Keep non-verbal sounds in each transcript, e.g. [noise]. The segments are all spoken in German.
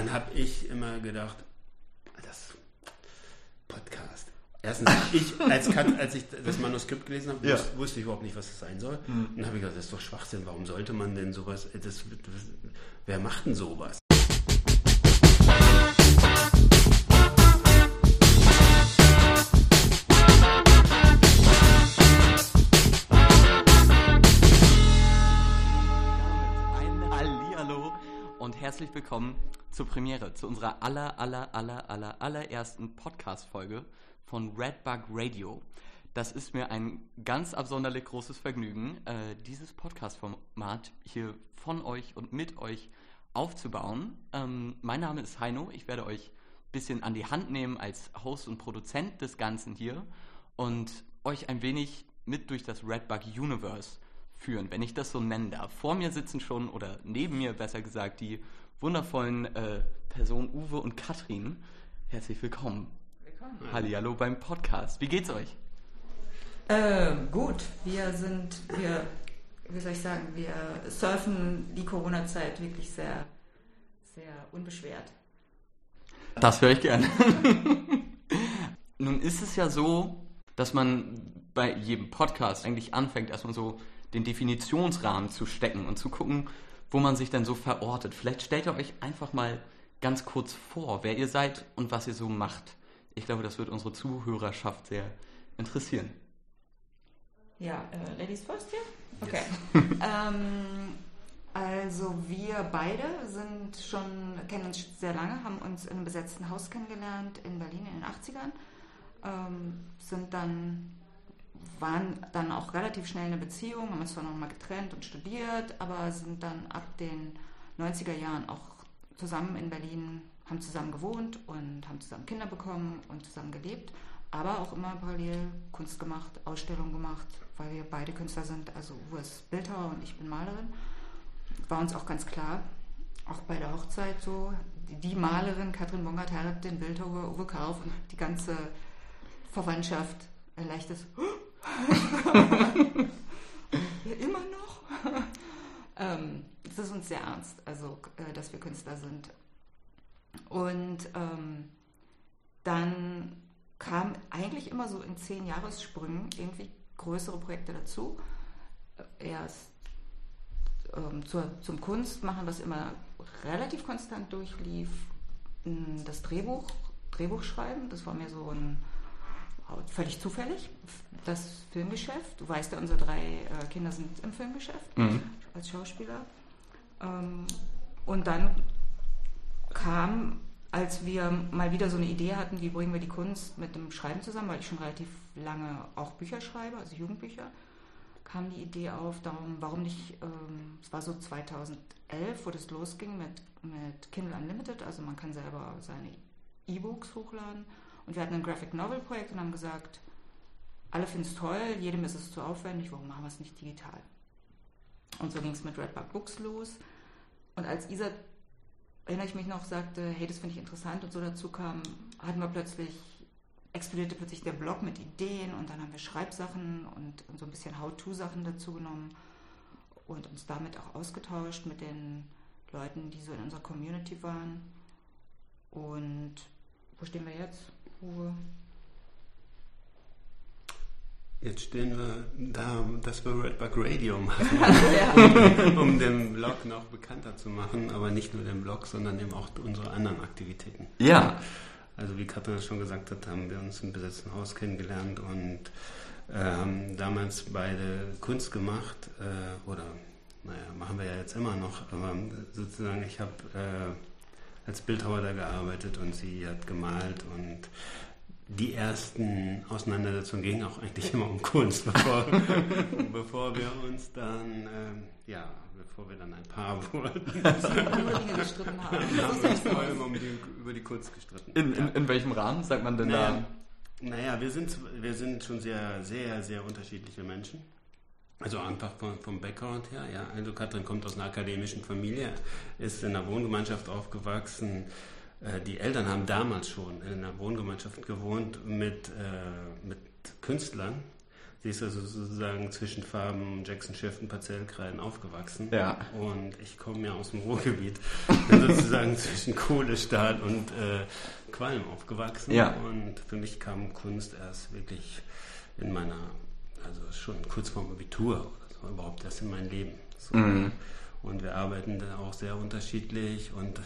dann habe ich immer gedacht, das Podcast. Erstens, ich, als, als ich das Manuskript gelesen habe, ja. wusste, ich überhaupt nicht, was das sein soll. Mhm. Und dann habe ich gedacht, das ist doch Schwachsinn, warum sollte man denn sowas, das, das, wer macht denn sowas? Herzlich willkommen zur Premiere, zu unserer aller, aller, aller, aller, allerersten Podcast-Folge von Redbug Radio. Das ist mir ein ganz absonderlich großes Vergnügen, äh, dieses Podcast-Format hier von euch und mit euch aufzubauen. Ähm, mein Name ist Heino, ich werde euch ein bisschen an die Hand nehmen als Host und Produzent des Ganzen hier und euch ein wenig mit durch das Redbug Universe führen, wenn ich das so nennen darf. Vor mir sitzen schon, oder neben mir besser gesagt, die wundervollen äh, Personen Uwe und Katrin. Herzlich willkommen. Willkommen. Hallo beim Podcast. Wie geht's euch? Äh, gut, wir sind, wir, wie soll ich sagen, wir surfen die Corona-Zeit wirklich sehr, sehr unbeschwert. Das höre ich gerne. [laughs] Nun ist es ja so, dass man bei jedem Podcast eigentlich anfängt, erstmal so den Definitionsrahmen zu stecken und zu gucken, wo man sich denn so verortet. Vielleicht stellt ihr euch einfach mal ganz kurz vor, wer ihr seid und was ihr so macht. Ich glaube, das wird unsere Zuhörerschaft sehr interessieren. Ja, äh, Ladies first hier? Okay. [laughs] ähm, also wir beide sind schon, kennen uns sehr lange, haben uns in einem besetzten Haus kennengelernt in Berlin in den 80ern, ähm, sind dann waren dann auch relativ schnell in einer Beziehung, haben uns zwar noch mal getrennt und studiert, aber sind dann ab den 90er Jahren auch zusammen in Berlin, haben zusammen gewohnt und haben zusammen Kinder bekommen und zusammen gelebt, aber auch immer parallel Kunst gemacht, Ausstellungen gemacht, weil wir beide Künstler sind, also Uwe ist Bildhauer und ich bin Malerin. War uns auch ganz klar, auch bei der Hochzeit so, die Malerin Katrin Bongard heiratet den Bildhauer Uwe Kauf und die ganze Verwandtschaft ein leichtes [laughs] ja, immer noch. [laughs] ähm, das ist uns sehr ernst, also äh, dass wir Künstler sind. Und ähm, dann kam eigentlich immer so in zehn Jahressprüngen irgendwie größere Projekte dazu. Erst ähm, zur, zum Kunstmachen, was immer relativ konstant durchlief, das Drehbuch, Drehbuch schreiben, das war mir so ein völlig zufällig, das Filmgeschäft. Du weißt ja, unsere drei äh, Kinder sind im Filmgeschäft mhm. als Schauspieler. Ähm, und dann kam, als wir mal wieder so eine Idee hatten, wie bringen wir die Kunst mit dem Schreiben zusammen, weil ich schon relativ lange auch Bücher schreibe, also Jugendbücher, kam die Idee auf, darum, warum nicht, ähm, es war so 2011, wo das losging mit, mit Kindle Unlimited, also man kann selber seine E-Books hochladen und wir hatten ein Graphic Novel Projekt und haben gesagt, alle finden es toll, jedem ist es zu aufwendig, warum machen wir es nicht digital? Und so ging es mit Redbug Books los. Und als Isa, erinnere ich mich noch, sagte, hey, das finde ich interessant und so dazu kam, hatten wir plötzlich, explodierte plötzlich der Blog mit Ideen und dann haben wir Schreibsachen und, und so ein bisschen How-To-Sachen dazu genommen und uns damit auch ausgetauscht mit den Leuten, die so in unserer Community waren. Und wo stehen wir jetzt? Ruhe. Jetzt stehen wir da, dass wir Redbug Radio machen, [laughs] um, um, den Blog noch bekannter zu machen, aber nicht nur den Blog, sondern eben auch unsere anderen Aktivitäten. Ja. Also wie Katrin schon gesagt hat, haben wir uns im besetzten Haus kennengelernt und äh, haben damals beide Kunst gemacht äh, oder naja, machen wir ja jetzt immer noch, aber sozusagen ich habe äh, als Bildhauer da gearbeitet und sie hat gemalt und die ersten Auseinandersetzungen gingen auch eigentlich immer um Kunst, bevor, [laughs] bevor wir uns dann, ähm, ja, bevor wir dann ein Paar [laughs] wurden. Dinge gestritten haben. haben wir uns vor allem um die, über die Kunst gestritten. In, in, in, welchem Rahmen sagt man denn naja, da? Naja, wir sind, wir sind schon sehr, sehr, sehr unterschiedliche Menschen. Also einfach vom, vom Background her, ja. Also Katrin kommt aus einer akademischen Familie, ist in einer Wohngemeinschaft aufgewachsen. Äh, die Eltern haben damals schon in einer Wohngemeinschaft gewohnt mit, äh, mit Künstlern. sie ist also sozusagen zwischen Farben, Jackson Schiff und Parzellkreiden aufgewachsen. Ja. Und ich komme ja aus dem Ruhrgebiet, bin sozusagen [laughs] zwischen Kohle, Stahl und äh, Qualm aufgewachsen. Ja. Und für mich kam Kunst erst wirklich in meiner, also schon kurz vorm Abitur oder so, überhaupt erst in mein Leben. So. Mhm. Und wir arbeiten da auch sehr unterschiedlich und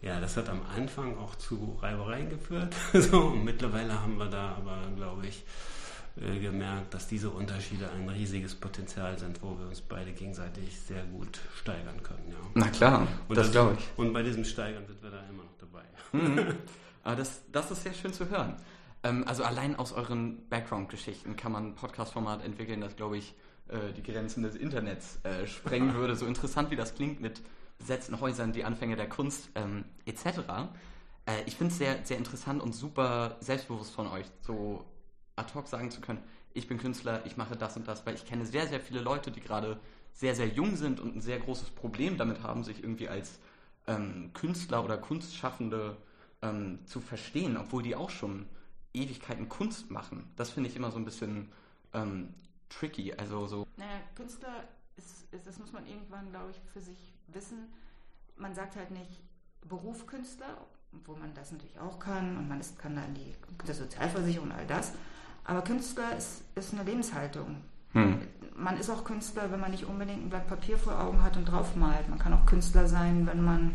ja, das hat am Anfang auch zu Reibereien geführt. [laughs] so, und mittlerweile haben wir da aber, glaube ich, äh, gemerkt, dass diese Unterschiede ein riesiges Potenzial sind, wo wir uns beide gegenseitig sehr gut steigern können. Ja. Na klar, Und das glaube ich. Und bei diesem Steigern sind wir da immer noch dabei. Mhm. Aber [laughs] das, das ist sehr schön zu hören. Ähm, also allein aus euren Background-Geschichten kann man ein Podcast-Format entwickeln, das, glaube ich, äh, die Grenzen des Internets äh, sprengen [laughs] würde. So interessant wie das klingt mit besetzten Häusern, die Anfänge der Kunst ähm, etc. Äh, ich finde es sehr, sehr interessant und super selbstbewusst von euch, so ad hoc sagen zu können, ich bin Künstler, ich mache das und das, weil ich kenne sehr, sehr viele Leute, die gerade sehr, sehr jung sind und ein sehr großes Problem damit haben, sich irgendwie als ähm, Künstler oder Kunstschaffende ähm, zu verstehen, obwohl die auch schon Ewigkeiten Kunst machen. Das finde ich immer so ein bisschen ähm, tricky. Also so. Naja, Künstler ist, ist, das muss man irgendwann, glaube ich, für sich wissen. Man sagt halt nicht Beruf Künstler, wo man das natürlich auch kann und man ist, kann dann die, die Sozialversicherung und all das. Aber Künstler ist, ist eine Lebenshaltung. Hm. Man ist auch Künstler, wenn man nicht unbedingt ein Blatt Papier vor Augen hat und drauf malt. Man kann auch Künstler sein, wenn man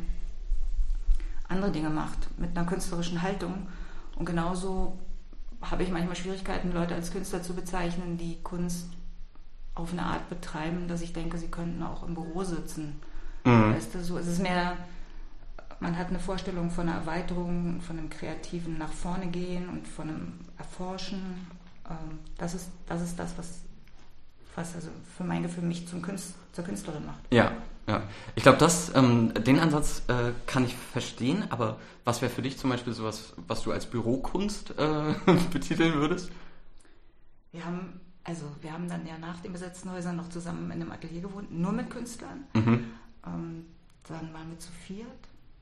andere Dinge macht, mit einer künstlerischen Haltung. Und genauso habe ich manchmal Schwierigkeiten, Leute als Künstler zu bezeichnen, die Kunst auf eine Art betreiben, dass ich denke, sie könnten auch im Büro sitzen. Mhm. Weißt du, so, es ist mehr, man hat eine Vorstellung von einer Erweiterung, von einem kreativen nach vorne gehen und von einem Erforschen. Ähm, das, ist, das ist das, was, was also für mein Gefühl mich zum Künst, zur Künstlerin macht. Ja, ja. Ich glaube, das, ähm, den Ansatz äh, kann ich verstehen, aber was wäre für dich zum Beispiel sowas, was du als Bürokunst äh, [laughs] betiteln würdest? Wir haben, also wir haben dann ja nach den besetzten Häusern noch zusammen in einem Atelier gewohnt, nur mit Künstlern. Mhm. Ähm, dann waren wir zu viert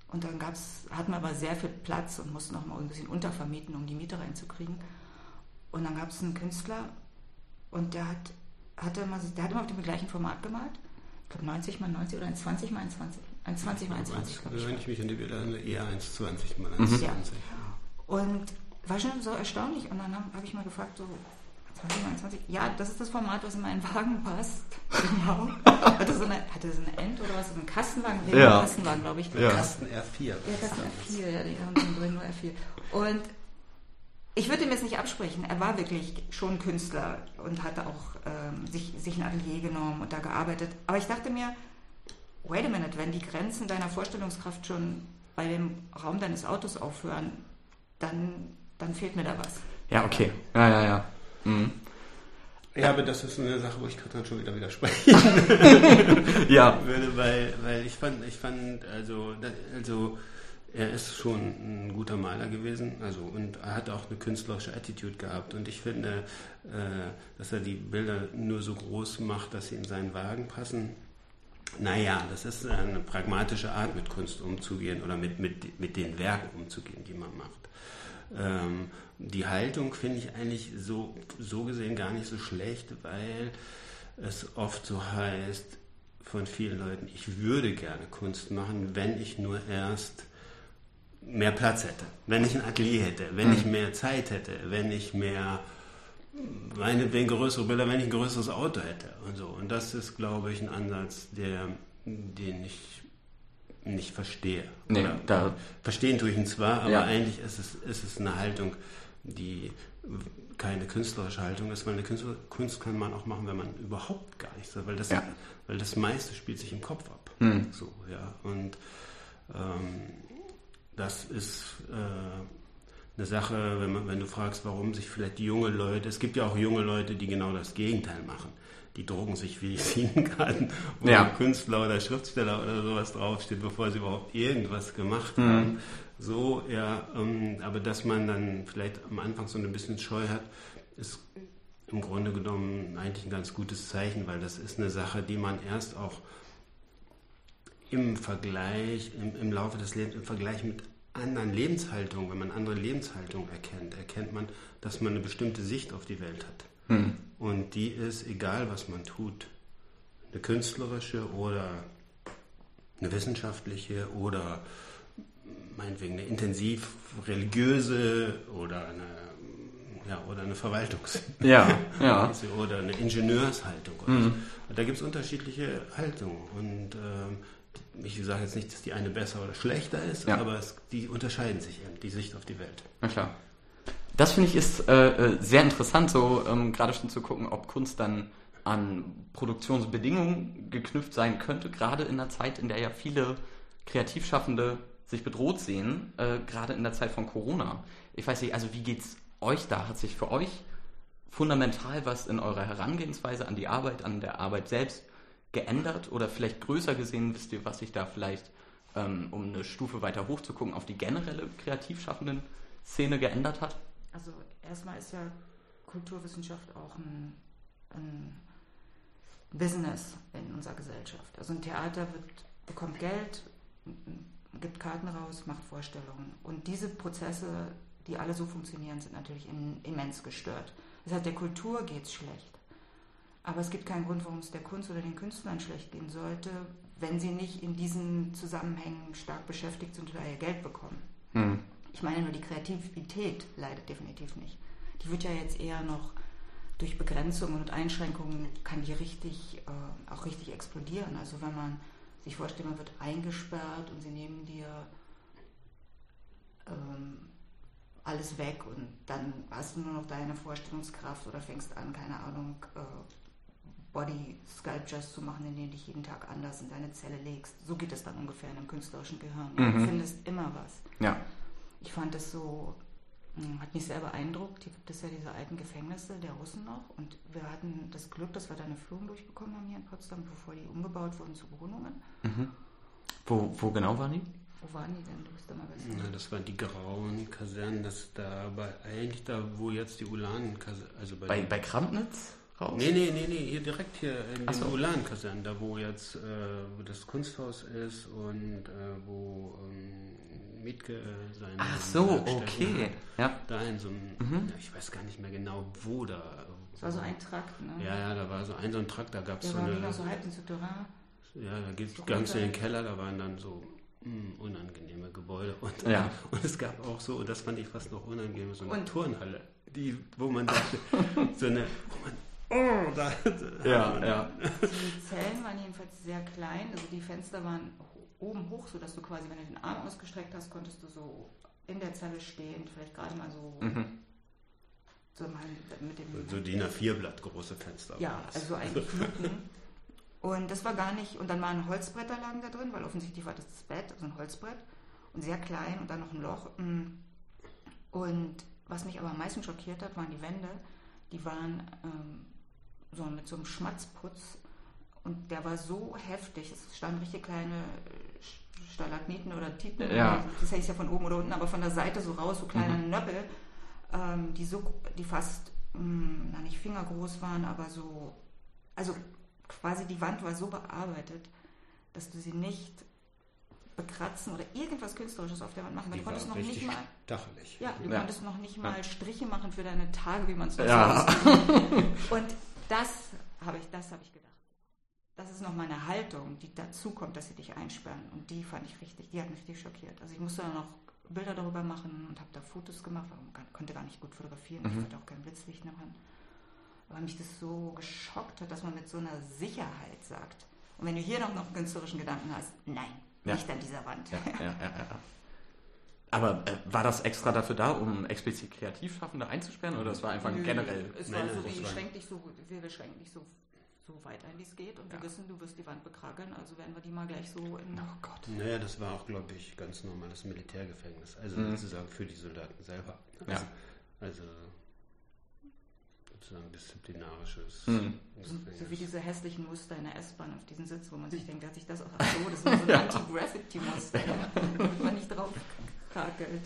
und dann gab's, hatten wir aber sehr viel Platz und mussten auch mal ein bisschen untervermieten, um die Miete reinzukriegen. Und dann gab es einen Künstler und der hat, hatte immer, der hat immer auf dem gleichen Format gemalt. Ich glaube 90 mal 90 oder ein 20 mal ein 20. Ein 20 mal ein 20, glaube ich. Wenn ich mich an die Bilder erinnere, eher 1,20 mal Mhm. 1,20. Ja. Und war schon so erstaunlich. Und dann habe hab ich mal gefragt, so 20 mal 20. Ja, das ist das Format, was in meinen Wagen passt. Genau. hatte, so eine, hatte so eine End oder was? So einen Kastenwagen? Ja. einen Kastenwagen, glaube ich. Ja. Kasten R4. Ja, Kasten R4, ja, die haben den drin nur R4. Und ich würde ihm jetzt nicht absprechen. Er war wirklich schon Künstler und hatte auch ähm, sich, sich ein Atelier genommen und da gearbeitet. Aber ich dachte mir, wait a minute, wenn die Grenzen deiner Vorstellungskraft schon bei dem Raum deines Autos aufhören, dann, dann fehlt mir da was. Ja, okay. Ja, ja, ja. Mhm. Ja, aber das ist eine Sache, wo ich gerade schon wieder widerspreche. [laughs] Ja. würde, weil, weil ich fand, ich fand, also, also er ist schon ein guter Maler gewesen, also und er hat auch eine künstlerische Attitude gehabt und ich finde, äh, dass er die Bilder nur so groß macht, dass sie in seinen Wagen passen. Naja, das ist eine pragmatische Art, mit Kunst umzugehen oder mit, mit, mit den Werken umzugehen, die man macht. Ähm, die Haltung finde ich eigentlich so, so gesehen gar nicht so schlecht, weil es oft so heißt von vielen Leuten, ich würde gerne Kunst machen, wenn ich nur erst mehr Platz hätte, wenn ich ein Atelier hätte, wenn ich mehr Zeit hätte, wenn ich mehr meinetwegen größere Bilder, wenn ich ein größeres Auto hätte und so. Und das ist, glaube ich, ein Ansatz, der, den ich nicht verstehe. Nee, Oder verstehen tue ich ihn zwar, aber Ja. eigentlich ist es, ist es eine Haltung, die keine künstlerische Haltung ist, weil eine Künstler, Kunst kann man auch machen, wenn man überhaupt gar nichts hat, weil das, Ja. weil das meiste spielt sich im Kopf ab. Hm. So, ja. Und ähm, das ist äh, eine Sache, wenn, man, wenn du fragst, warum sich vielleicht junge Leute, es gibt ja auch junge Leute, die genau das Gegenteil machen. Die drogen sich wie Visitenkarten, [laughs] wo Ja. Künstler oder Schriftsteller oder sowas draufsteht, bevor sie überhaupt irgendwas gemacht Mhm. haben. So, ja, ähm, aber dass man dann vielleicht am Anfang so ein bisschen Scheu hat, ist im Grunde genommen eigentlich ein ganz gutes Zeichen, weil das ist eine Sache, die man erst auch im Vergleich, im, im Laufe des Lebens, im Vergleich mit anderen Lebenshaltungen, wenn man andere Lebenshaltungen erkennt, erkennt man, dass man eine bestimmte Sicht auf die Welt hat. Hm. Und die ist, egal was man tut, eine künstlerische oder eine wissenschaftliche oder meinetwegen eine intensiv religiöse oder eine, ja, oder eine Verwaltungs- ja, [laughs] ja. oder eine Ingenieurshaltung. Mhm. Da gibt es unterschiedliche Haltungen und äh, ich sage jetzt nicht, dass die eine besser oder schlechter ist, ja. aber es, die unterscheiden sich eben, die Sicht auf die Welt. Na klar. Das finde ich ist äh, äh, sehr interessant, so ähm, gerade schon zu gucken, ob Kunst dann an Produktionsbedingungen geknüpft sein könnte, gerade in einer Zeit, in der ja viele Kreativschaffende sich bedroht sehen, äh, gerade in der Zeit von Corona. Ich weiß nicht, also wie geht's euch da? Hat sich für euch fundamental was in eurer Herangehensweise an die Arbeit, an der Arbeit selbst geändert oder vielleicht größer gesehen, wisst ihr, was sich da vielleicht, ähm, um eine Stufe weiter hoch zu gucken, auf die generelle kreativschaffenden Szene geändert hat? Also erstmal ist ja Kulturwissenschaft auch ein, ein Business in unserer Gesellschaft. Also ein Theater wird, bekommt Geld, gibt Karten raus, macht Vorstellungen. Und diese Prozesse, die alle so funktionieren, sind natürlich immens gestört. Das heißt, der Kultur geht es schlecht. Aber es gibt keinen Grund, warum es der Kunst oder den Künstlern schlecht gehen sollte, wenn sie nicht in diesen Zusammenhängen stark beschäftigt sind oder ihr Geld bekommen. Hm. Ich meine nur, die Kreativität leidet definitiv nicht. Die wird ja jetzt eher noch durch Begrenzungen und Einschränkungen, kann die richtig, äh, auch richtig explodieren. Also wenn man sich vorstellen, man wird eingesperrt und sie nehmen dir ähm, alles weg und dann hast du nur noch deine Vorstellungskraft oder fängst an, keine Ahnung, äh, Body Sculptures zu machen, in denen du dich jeden Tag anders in deine Zelle legst. So geht es dann ungefähr in einem künstlerischen Gehirn. Mhm. Du findest immer was. Ja. Ich fand es so hat mich sehr beeindruckt. Hier gibt es ja diese alten Gefängnisse der Russen noch. Und wir hatten das Glück, dass wir da eine Führung durchbekommen haben hier in Potsdam, bevor die umgebaut wurden zu Wohnungen. Mhm. Wo, wo genau waren die? Wo waren die denn? Du bist immer besser. Ja, das waren die grauen Kasernen, das da bei, eigentlich da, wo jetzt die Ulanen also bei, bei, bei Krampnitz raus? Nee, nee, nee, nee, hier direkt hier in den so. Ulan-Kasernen, da wo jetzt äh, wo das Kunsthaus ist und äh, wo ähm, Mietke äh, sein. Ach so, okay. Ja. Da in so einem, mhm. ich weiß gar nicht mehr genau, wo da. Das war so ein Trakt, ne? Ja, ja, da war so ein so ein Trakt, da gab es so eine. Noch so halb in Souterrain. Ja, da geht so ganz in den Keller, da waren dann so mh, hm, unangenehme Gebäude. Und, ja. [laughs] und es gab auch so, und das fand ich fast noch unangenehm, so eine und? Turnhalle, die, wo man dachte, [laughs] so eine, wo man Oh, da, ja, ja. Die Zellen waren jedenfalls sehr klein, also die Fenster waren oben hoch, sodass du quasi, wenn du den Arm ausgestreckt hast, konntest du so in der Zelle stehen, vielleicht gerade mal so, mhm. so mal mit dem. So DIN A4-Blatt große Fenster. Ja, also eigentlich Luken. Und das war gar nicht, und dann waren Holzbretter lagen da drin, weil offensichtlich war das das Bett, also ein Holzbrett und sehr klein und dann noch ein Loch. Mm. Und was mich aber am meisten schockiert hat, waren die Wände. Die waren ähm, so mit so einem Schmatzputz und der war so heftig. Es standen richtig kleine Stalagniten oder Titen, ja. das heißt ja von oben oder unten, aber von der Seite so raus, so kleine mhm. Nöppel, ähm, die so, die fast, mh, hm, na nicht fingergroß waren, aber so, also quasi die Wand war so bearbeitet, dass du sie nicht bekratzen oder irgendwas Künstlerisches auf der Wand machen. Du konntest noch nicht mal. Dachelig. Ja, du ja. konntest noch nicht mal ja. Striche machen für deine Tage, wie man es so ja. [laughs] Und das habe ich, das habe ich gedacht das ist noch meine Haltung, die dazu kommt, dass sie dich einsperren. Und die fand ich richtig, die hat mich richtig schockiert. Also ich musste dann noch Bilder darüber machen und habe da Fotos gemacht, weil konnte gar nicht gut fotografieren. Mhm. Ich hatte auch kein Blitzlicht dran. Aber mich das so geschockt hat, dass man mit so einer Sicherheit sagt. Und wenn du hier noch, noch einen künstlerischen Gedanken hast, nein, ja. nicht an dieser Wand. Ja, ja, Aber äh, war das extra dafür da, um explizit Kreativschaffende einzusperren oder es war einfach Nö, generell? Es war so, wie, schränkt dich so, wir beschränken dich so so weit ein, wie es geht. Und ja. wir wissen, du wirst die Wand bekrakeln, also werden wir die mal gleich so in. Oh Gott. Naja, das war auch, glaube ich, ganz normales Militärgefängnis. Also mhm. sozusagen für die Soldaten selber. Ja. Also, also sozusagen disziplinarisches. Mhm. So, wie diese hässlichen Muster in der S-Bahn auf diesem Sitz, wo man sich denkt, hat sich das auch. Ach so, das ist so ein [laughs] ja. Anti-Graffiti-Muster, [laughs] wo man nicht drauf krakelt.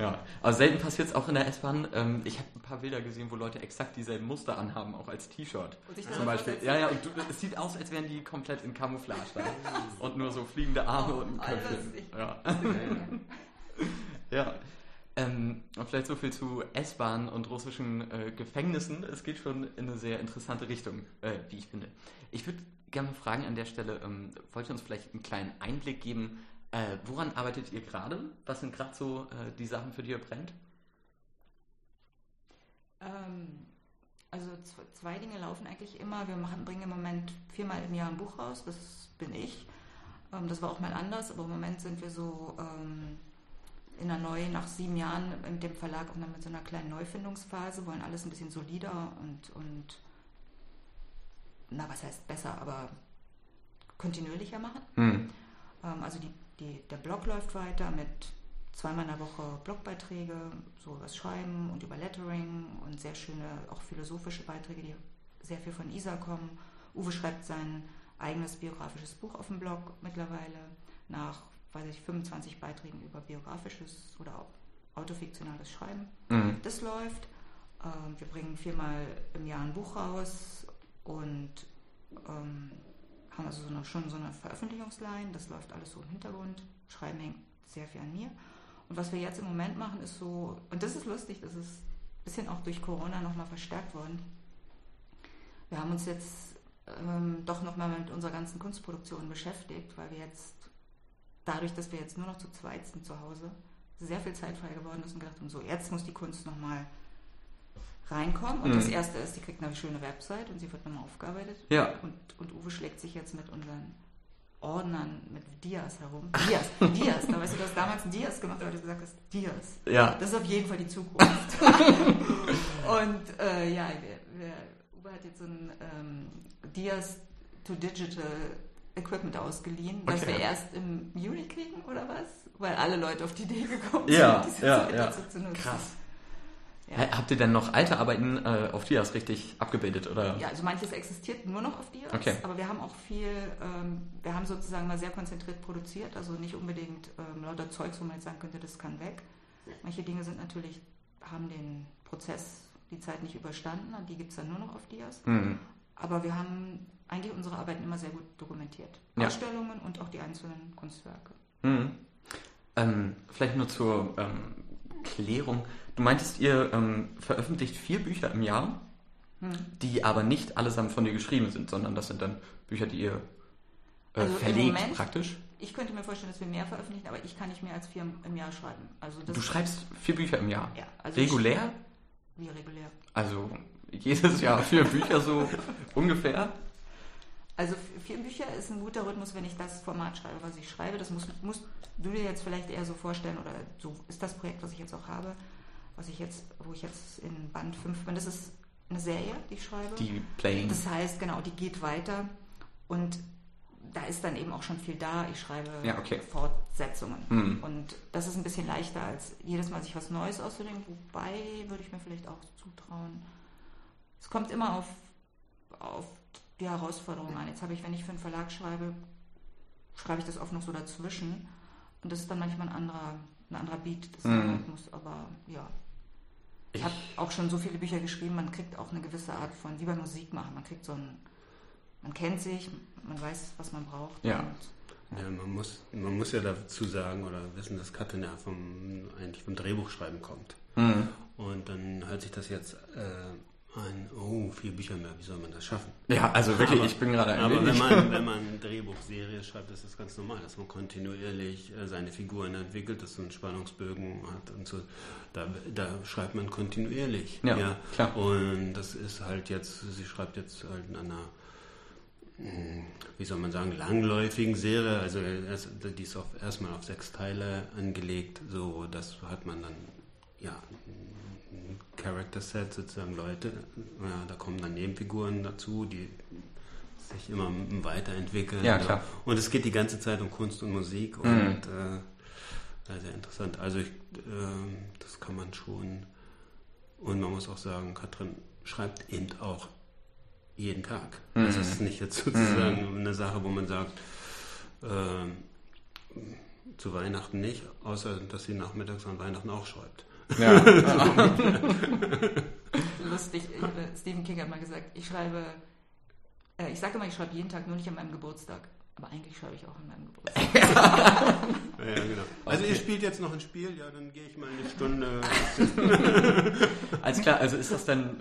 Ja, aber selten passiert es auch in der S-Bahn. Ähm, ich habe ein paar Bilder gesehen, wo Leute exakt dieselben Muster anhaben, auch als T-Shirt. Zum Beispiel. Ja, ja, und du, es sieht aus, als wären die komplett in Camouflage da. [laughs] und nur so fliegende Arme oh, und ein Köpfchen. Ja. [laughs] ja. Ähm, okay. vielleicht so viel zu S-Bahnen und russischen äh, Gefängnissen. Es geht schon in eine sehr interessante Richtung, äh, wie ich finde. Ich würde gerne fragen an der Stelle, ähm, wollt ihr uns vielleicht einen kleinen Einblick geben, äh, woran arbeitet ihr gerade? Was sind gerade so äh, die Sachen, für die ihr brennt? Ähm, also zwei Dinge laufen eigentlich immer. Wir machen, bringen im Moment viermal im Jahr ein Buch raus, das bin ich. Ähm, das war auch mal anders, aber im Moment sind wir so ähm, in einer neuen, nach sieben Jahren mit dem Verlag auch noch mit so einer kleinen Neufindungsphase, wollen alles ein bisschen solider und, und na, was heißt besser, aber kontinuierlicher machen. Mhm. Ähm, also die, die, der Blog läuft weiter mit zweimal in der Woche Blogbeiträge, so über das Schreiben und über Lettering und sehr schöne, auch philosophische Beiträge, die sehr viel von Isa kommen. Uwe schreibt sein eigenes biografisches Buch auf dem Blog mittlerweile nach weiß ich, 25 Beiträgen über biografisches oder autofiktionales Schreiben. Mhm. Das läuft. Ähm, wir bringen viermal im Jahr ein Buch raus und ähm, haben also so eine, schon so eine Veröffentlichungsline. Das läuft alles so im Hintergrund. Schreiben hängt sehr viel an mir. Und was wir jetzt im Moment machen, ist so, und das ist lustig, das ist ein bisschen auch durch Corona nochmal verstärkt worden. Wir haben uns jetzt ähm, doch nochmal mit unserer ganzen Kunstproduktion beschäftigt, weil wir jetzt dadurch, dass wir jetzt nur noch zu zweit sind zu Hause, sehr viel Zeit frei geworden ist und gedacht haben, so jetzt muss die Kunst nochmal reinkommen. Und mhm. das Erste ist, die kriegt eine schöne Website und sie wird nochmal aufgearbeitet. Ja. Und, und Uwe schlägt sich jetzt mit unseren Ordnern mit Dias herum. Dias, Dias. Da weißt du, du hast damals Dias gemacht, weil du gesagt hast, Dias. Ja. Das ist auf jeden Fall die Zukunft. [laughs] und äh, ja, wir, wir, Uwe hat jetzt so ein ähm, Dias to Digital Equipment ausgeliehen, okay. was wir erst im Juni kriegen oder was? Weil alle Leute auf die Idee gekommen ja, sind, diese ja, ja. zu nutzen. Krass. Ja. Habt ihr denn noch alte Arbeiten äh, auf Dias richtig abgebildet? Oder? Ja, also manches existiert nur noch auf Dias, okay. aber wir haben auch viel, ähm, wir haben sozusagen mal sehr konzentriert produziert, also nicht unbedingt ähm, lauter Zeugs, wo man jetzt sagen könnte, das kann weg. Manche Dinge sind natürlich, haben den Prozess, die Zeit nicht überstanden und die gibt es dann nur noch auf Dias. Mhm. Aber wir haben eigentlich unsere Arbeiten immer sehr gut dokumentiert. Ja. Ausstellungen und auch die einzelnen Kunstwerke. Mhm. Ähm, vielleicht nur zur ähm, Klärung. Du meintest, ihr ähm, veröffentlicht vier Bücher im Jahr, mhm. die aber nicht allesamt von dir geschrieben sind, sondern das sind dann Bücher, die ihr äh, also verlegt Moment, praktisch. Ich könnte mir vorstellen, dass wir mehr veröffentlichen, aber ich kann nicht mehr als vier im Jahr schreiben. Also du schreibst vier Bücher im Jahr? Ja. Also regulär? Ich, wie regulär? Also jedes Jahr vier [laughs] Bücher so ungefähr? Also vier Bücher ist ein guter Rhythmus, wenn ich das Format schreibe, was ich schreibe. Das musst, musst du dir jetzt vielleicht eher so vorstellen, oder so ist das Projekt, was ich jetzt auch habe, was ich jetzt, wo ich jetzt in Band 5 bin. Das ist eine Serie, die ich schreibe. Die Playing. Das heißt, genau, die geht weiter und da ist dann eben auch schon viel da. Ich schreibe ja, okay. Fortsetzungen. Mhm. Und das ist ein bisschen leichter, als jedes Mal sich was Neues auszudenken. Wobei würde ich mir vielleicht auch zutrauen. Es kommt immer auf, auf die Herausforderung an. Jetzt habe ich, wenn ich für einen Verlag schreibe, schreibe ich das oft noch so dazwischen. Und das ist dann manchmal ein anderer, ein anderer Beat, das mhm. muss. Aber ja. Ich, habe auch schon so viele Bücher geschrieben, man kriegt auch eine gewisse Art von, wie beim Musik machen, man kriegt so ein, man kennt sich, man weiß, was man braucht. Ja. Und, ja, man muss, man muss ja dazu sagen oder wissen, dass Katrin ja vom, eigentlich vom Drehbuchschreiben kommt. Mhm. Und dann hört sich das jetzt äh, ein, oh, vier Bücher mehr, wie soll man das schaffen? Ja, also wirklich, aber, ich bin gerade ein Aber wenn man, [laughs] wenn man Drehbuchserie schreibt, ist das ganz normal, dass man kontinuierlich äh, seine Figuren entwickelt, dass man Spannungsbögen hat und so. Da, da schreibt man kontinuierlich. Ja, ja, klar. Und das ist halt jetzt, sie schreibt jetzt halt in einer hm, wie soll man sagen, langläufigen Serie, also die ist auf, erstmal auf sechs Teile angelegt, so das hat man dann ja Character Set, sozusagen Leute, ja, da kommen dann Nebenfiguren dazu, die sich immer weiterentwickeln. Ja, klar. Und es geht die ganze Zeit um Kunst und Musik und mhm. äh, sehr interessant. Also ich, äh, das kann man schon. Und man muss auch sagen, Katrin schreibt eben auch jeden Tag. Mhm. Das ist nicht jetzt sozusagen mhm. eine Sache, wo man sagt, äh, zu Weihnachten nicht, außer dass sie nachmittags an Weihnachten auch schreibt. Ja. [laughs] Lustig, Stephen King hat mal gesagt, ich schreibe, äh, ich sage immer, ich schreibe jeden Tag, nur nicht an meinem Geburtstag. Aber eigentlich schreibe ich auch an meinem Geburtstag. [laughs] Ja, genau. Also ihr spielt jetzt noch ein Spiel, ja, dann gehe ich mal eine Stunde. [laughs] Alles klar, also ist das dann,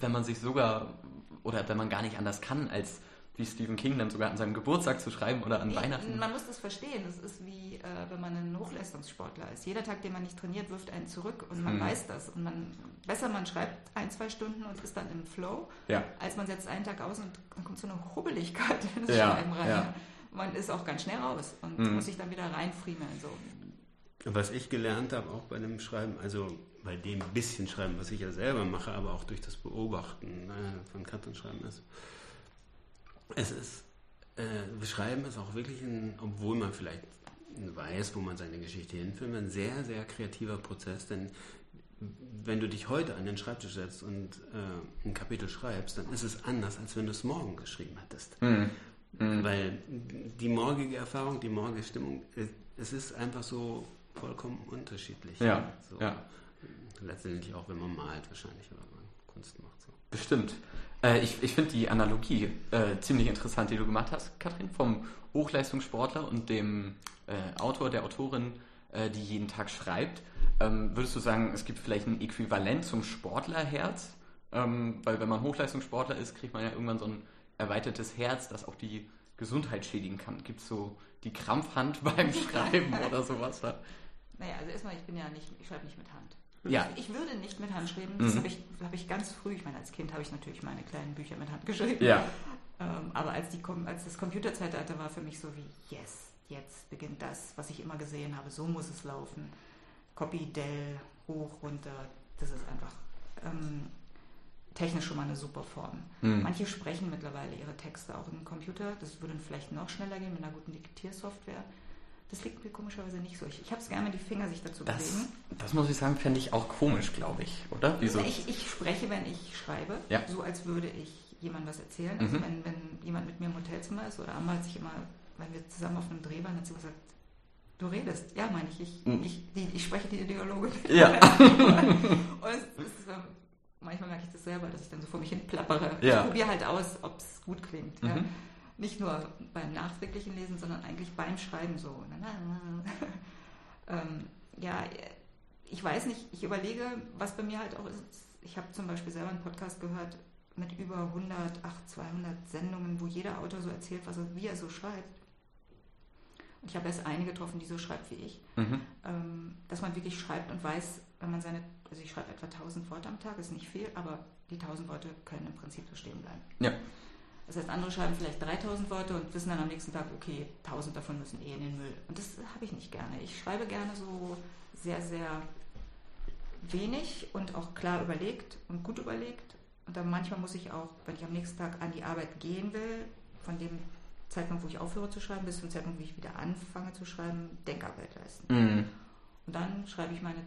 wenn man sich sogar, oder wenn man gar nicht anders kann, als wie Stephen King dann sogar an seinem Geburtstag zu schreiben oder an Nee, Weihnachten? Man muss das verstehen. Das ist wie, äh, wenn man ein Hochleistungssportler ist. Jeder Tag, den man nicht trainiert, wirft einen zurück und man Hm. weiß das. Und man, besser man schreibt ein, zwei Stunden und ist dann im Flow, Ja. als man setzt einen Tag aus und dann kommt so eine Hubbeligkeit in das Ja, Schreiben rein. ja. Man ist auch ganz schnell raus und Mhm. muss sich dann wieder reinfriemeln. So. Was ich gelernt habe, auch bei dem Schreiben, also bei dem bisschen Schreiben, was ich ja selber mache, aber auch durch das Beobachten äh, von Kartenschreiben ist, es ist, äh, Schreiben ist auch wirklich ein, obwohl man vielleicht weiß, wo man seine Geschichte hinführt, ein sehr, sehr kreativer Prozess, denn wenn du dich heute an den Schreibtisch setzt und äh, ein Kapitel schreibst, dann ist es anders, als wenn du es morgen geschrieben hättest. Hm. Hm. Weil die morgige Erfahrung, die morgige Stimmung, es- es ist einfach so vollkommen unterschiedlich. Ja, So. ja. Letztendlich auch, wenn man malt wahrscheinlich oder man Kunst macht. So. Bestimmt. Äh, ich ich finde die Analogie äh, ziemlich interessant, die du gemacht hast, Katrin, vom Hochleistungssportler und dem äh, Autor, der Autorin, äh, die jeden Tag schreibt. Ähm, würdest du sagen, es gibt vielleicht ein Äquivalent zum Sportlerherz? Ähm, weil wenn man Hochleistungssportler ist, kriegt man ja irgendwann so ein erweitertes Herz, das auch die Gesundheit schädigen kann. Gibt es so die Krampfhand [laughs] beim Schreiben oder sowas? Da? Naja, also erstmal, ich bin ja nicht, ich schreibe nicht mit Hand. Ja. Ich würde nicht mit Hand schreiben. Das Mhm. habe ich, hab ich ganz früh, ich meine, als Kind habe ich natürlich meine kleinen Bücher mit Hand geschrieben. Ja. Ähm, aber als, die, als das Computerzeitalter war für mich so wie, yes, jetzt beginnt das, was ich immer gesehen habe, so muss es laufen. Copy, Dell, hoch, runter, das ist einfach ähm, technisch schon mal eine super Form. Mhm. Manche sprechen mittlerweile ihre Texte auch im Computer, das würde vielleicht noch schneller gehen mit einer guten Diktiersoftware. Das liegt mir komischerweise nicht so. Ich, ich habe es gerne, die Finger sich dazu Das, bewegen. das muss ich sagen, fände ich auch komisch, glaube ich, oder? Wieso? Ich, ich spreche, wenn ich schreibe, Ja. so als würde ich jemandem was erzählen. Also Mhm. wenn, wenn jemand mit mir im Hotelzimmer ist oder Amma hat sich immer, wenn wir zusammen auf einem Dreh waren, hat sie gesagt, du redest. Ja, meine ich, ich, Mhm. ich, die, ich spreche die Dialoge. Ja. [laughs] Und es, ist, manchmal merke ich das selber, dass ich dann so vor mich hin plappere. Ja. Ich probiere halt aus, ob es gut klingt. Ja. Nicht nur beim nachträglichen Lesen, sondern eigentlich beim Schreiben so. [laughs] ähm, ja, ich weiß nicht, ich überlege, was bei mir halt auch ist. Ich habe zum Beispiel selber einen Podcast gehört mit über 100, ach, 200 Sendungen, wo jeder Autor so erzählt, was er, wie er so schreibt. Und ich habe erst eine getroffen, die so schreibt wie ich. Mhm. Ähm, dass man wirklich schreibt und weiß, wenn man seine, also ich schreibe etwa 1000 Worte am Tag, ist nicht viel, aber die 1000 Worte können im Prinzip so stehen bleiben. Ja. Das heißt, andere schreiben vielleicht 3000 Worte und wissen dann am nächsten Tag, okay, 1000 davon müssen eh in den Müll. Und das habe ich nicht gerne. Ich schreibe gerne so sehr, sehr wenig und auch klar überlegt und gut überlegt. Und dann manchmal muss ich auch, wenn ich am nächsten Tag an die Arbeit gehen will, von dem Zeitpunkt, wo ich aufhöre zu schreiben, bis zum Zeitpunkt, wo ich wieder anfange zu schreiben, Denkarbeit leisten. Mhm. Und dann schreibe ich meine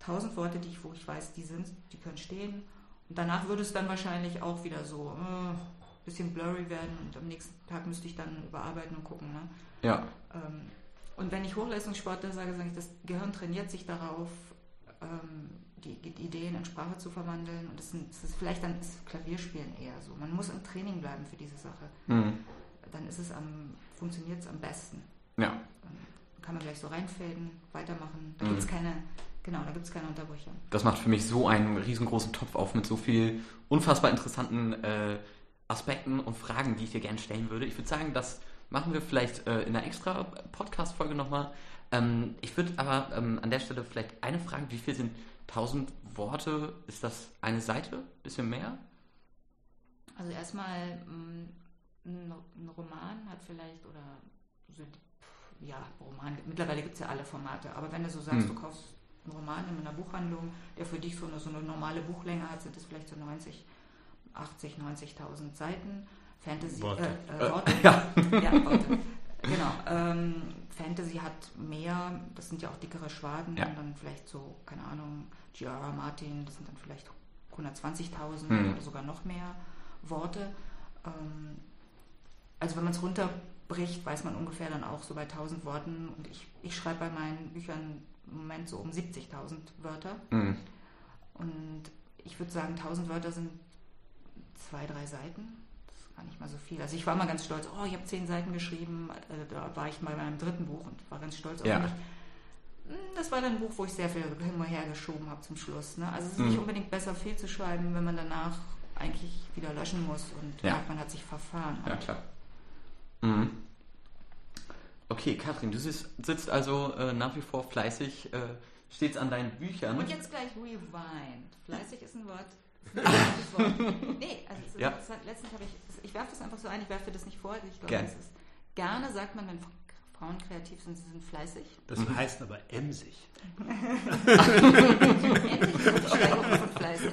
1000 Worte, die ich, wo ich weiß, die sind, die können stehen. Und danach würde es dann wahrscheinlich auch wieder so ein bisschen blurry werden und am nächsten Tag müsste ich dann überarbeiten und gucken. Ne? Ja. Ähm, und wenn ich Hochleistungssportler sage, sage ich, das Gehirn trainiert sich darauf, ähm, die, die Ideen in Sprache zu verwandeln. Und das, sind, das ist vielleicht dann ist Klavierspielen eher so. Man muss im Training bleiben für diese Sache. Mhm. Dann ist es am, funktioniert es am besten. Ja. Dann kann man gleich so reinfaden, weitermachen. Da Mhm. gibt es keine, genau, da gibt es keine Unterbrüche. Das macht für mich so einen riesengroßen Topf auf mit so viel unfassbar interessanten äh, Aspekten und Fragen, die ich dir gerne stellen würde. Ich würde sagen, das machen wir vielleicht äh, in einer extra Podcast-Folge nochmal. Ähm, ich würde aber ähm, an der Stelle vielleicht eine Frage, wie viel sind 1000 Worte? Ist das eine Seite? Bisschen mehr? Also erstmal mm, ein Roman hat vielleicht, oder ja, Roman, mittlerweile gibt es ja alle Formate, aber wenn du so sagst, Hm. du kaufst Roman in einer Buchhandlung, der für dich so eine, so eine normale Buchlänge hat, sind es vielleicht so 90, 80, 90.000 Seiten. Fantasy, Worte. Äh, äh, Worte. Ja. [laughs] ja, Worte. Genau. Ähm, Fantasy hat mehr, das sind ja auch dickere Schwaden, Ja. und dann vielleicht so, keine Ahnung, G.R.R. Martin, das sind dann vielleicht 120.000 Hm. oder sogar noch mehr Worte. Ähm, also wenn man es runterbricht, weiß man ungefähr dann auch so bei 1000 Worten und ich, ich schreibe bei meinen Büchern im Moment so um 70.000 Wörter Mhm. und ich würde sagen, 1000 Wörter sind zwei, drei Seiten. Das gar nicht mal so viel. Also ich war mal ganz stolz, oh, ich habe zehn Seiten geschrieben, äh, da war ich mal bei meinem dritten Buch und war ganz stolz auf Ja. mich. Hm, Das war dann ein Buch, wo ich sehr viel hin und her geschoben habe zum Schluss. Ne? Also es ist Mhm. nicht unbedingt besser, viel zu schreiben, wenn man danach eigentlich wieder löschen muss und Ja. merkt, man hat sich verfahren. Ja, klar. Mhm. Okay, Katrin, du sitzt, sitzt also äh, nach wie vor fleißig, äh, stets an deinen Büchern. Und jetzt gleich rewind. Fleißig ist ein Wort. Ist [laughs] ein gutes Wort. Nee, also es ist, Ja. letztens habe ich, ich werfe das einfach so ein, ich werfe das nicht vor, ich glaube, Gern. es ist, gerne sagt man, wenn Frauen kreativ sind, sie sind fleißig. Das heißt aber emsig. Ist von fleißig.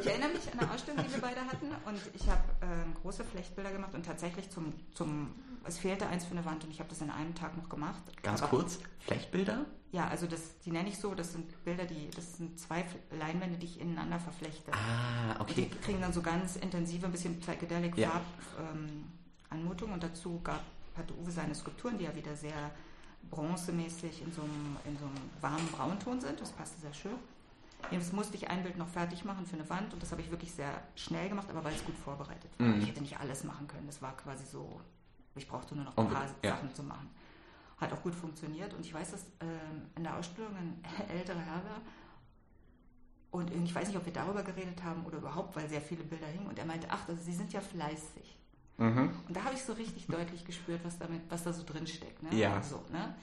Ich erinnere mich an eine Ausstellung, die wir beide hatten und ich habe ähm, große Flechtbilder gemacht und tatsächlich zum, zum, es fehlte eins für eine Wand und ich habe das in einem Tag noch gemacht. Ganz Aber- kurz, Flechtbilder? Ja, also das, die nenne ich so, das sind Bilder, die, das sind zwei Leinwände, die ich ineinander verflechte. Ah, Und okay. Die kriegen dann so ganz intensive, ein bisschen psychedelic Ja. Farb, ähm, Anmutung und dazu gab, hatte Uwe seine Skulpturen, die ja wieder sehr bronzemäßig in so einem, in so einem warmen Braunton sind. Das passte sehr schön. Jedenfalls musste ich ein Bild noch fertig machen für eine Wand und das habe ich wirklich sehr schnell gemacht, aber weil es gut vorbereitet war. Mhm. Ich hätte nicht alles machen können. Das war quasi so, ich brauchte nur noch ein Okay, paar ja. Sachen zu machen. Hat auch gut funktioniert und ich weiß, dass ähm, in der Ausstellung ein [laughs] älterer Herr war und ich weiß nicht, ob wir darüber geredet haben oder überhaupt, weil sehr viele Bilder hingen und er meinte, ach, also Sie sind ja fleißig. Mhm. Und da habe ich so richtig deutlich gespürt, was, damit, was da so drin steckt. Ne? Ja. So, ne?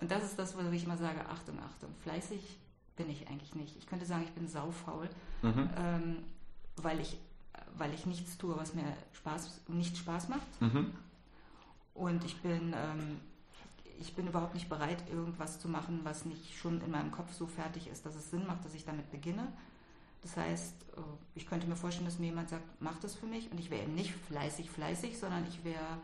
Und das ist das, wo ich immer sage, Achtung, Achtung, fleißig bin ich eigentlich nicht. Ich könnte sagen, ich bin saufaul, Mhm. ähm, weil, ich, weil ich nichts tue, was mir Spaß, nicht Spaß macht. Mhm. Und ich bin, ähm, ich bin überhaupt nicht bereit, irgendwas zu machen, was nicht schon in meinem Kopf so fertig ist, dass es Sinn macht, dass ich damit beginne. Das heißt, äh, ich könnte mir vorstellen, dass mir jemand sagt, mach das für mich und ich wäre eben nicht fleißig, fleißig, sondern ich wäre,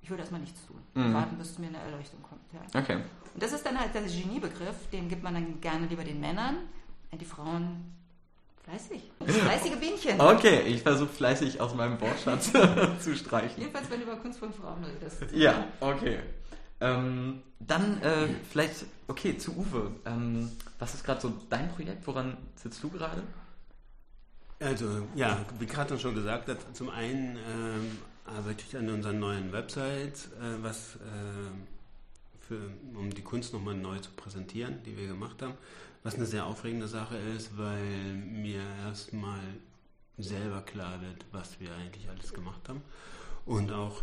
ich würde erstmal nichts tun. Mhm. Warten, bis mir eine Erleuchtung kommt. Ja. Okay. Und das ist dann halt der Geniebegriff, den gibt man dann gerne lieber den Männern, und die Frauen fleißig. Das fleißige Bienchen. Okay, ich versuche fleißig aus meinem Wortschatz [laughs] zu streichen. Jedenfalls, wenn du über Kunst von Frauen redest. Ja, okay. Ähm, dann äh, vielleicht, okay, zu Uwe. Ähm, was ist gerade so dein Projekt? Woran sitzt du gerade? Also, ja, wie Katrin schon gesagt hat, zum einen ähm, arbeite ich an unserer neuen Website, äh, was, äh, für, um die Kunst nochmal neu zu präsentieren, die wir gemacht haben. Was eine sehr aufregende Sache ist, weil mir erstmal selber klar wird, was wir eigentlich alles gemacht haben. Und auch,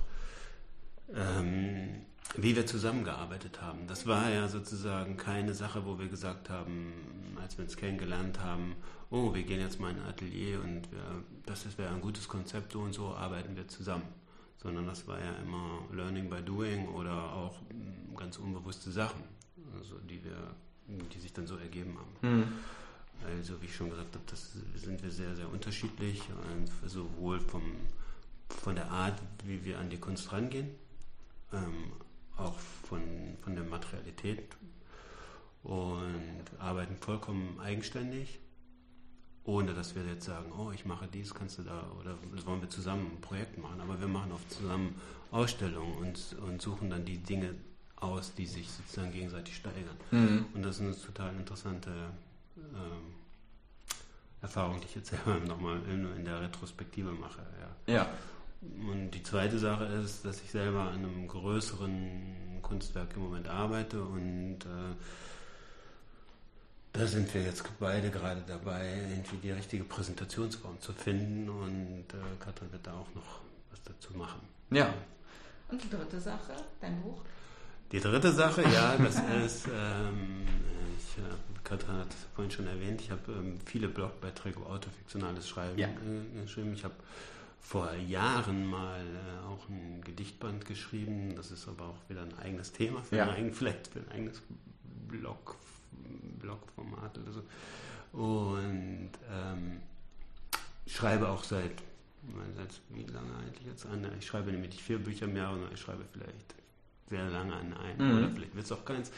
ähm, wie wir zusammengearbeitet haben. Das war ja sozusagen keine Sache, wo wir gesagt haben, als wir uns kennengelernt haben, oh, wir gehen jetzt mal in ein Atelier und wir, das wäre ein gutes Konzept, so und so arbeiten wir zusammen. Sondern das war ja immer Learning by Doing oder auch mm, ganz unbewusste Sachen, also die, wir, die sich dann so ergeben haben. Hm. Also wie ich schon gesagt habe, das sind wir sehr, sehr unterschiedlich, und sowohl vom, von der Art, wie wir an die Kunst rangehen, ähm, auch von, von der Materialität und arbeiten vollkommen eigenständig, ohne dass wir jetzt sagen, oh, ich mache dies, kannst du da, oder wollen wir zusammen ein Projekt machen, aber wir machen oft zusammen Ausstellungen und, und suchen dann die Dinge aus, die sich sozusagen gegenseitig steigern. Mhm. Und das ist eine total interessante ähm, Erfahrung, die ich jetzt selber [laughs] nochmal in, in der Retrospektive mache. Ja. Ja. Und die zweite Sache ist, dass ich selber an einem größeren Kunstwerk im Moment arbeite und äh, da sind wir jetzt beide gerade dabei, irgendwie die richtige Präsentationsform zu finden und äh, Katrin wird da auch noch was dazu machen. Ja. Und die dritte Sache, dein Buch. Die dritte Sache, ja, das ist, ähm, ich, äh, Katrin hat es vorhin schon erwähnt, ich habe ähm, viele Blogbeiträge über autofiktionales Schreiben Ja. äh, geschrieben. Ich habe vor Jahren mal äh, auch ein Gedichtband geschrieben, das ist aber auch wieder ein eigenes Thema, für Ja. ein, vielleicht für ein eigenes Blog, Blogformat oder so. Und ähm, schreibe auch seit, seit wie lange eigentlich jetzt an? Ich schreibe nämlich vier Bücher mehr, sondern ich schreibe vielleicht sehr lange an einem Mhm. oder vielleicht wird es auch keins,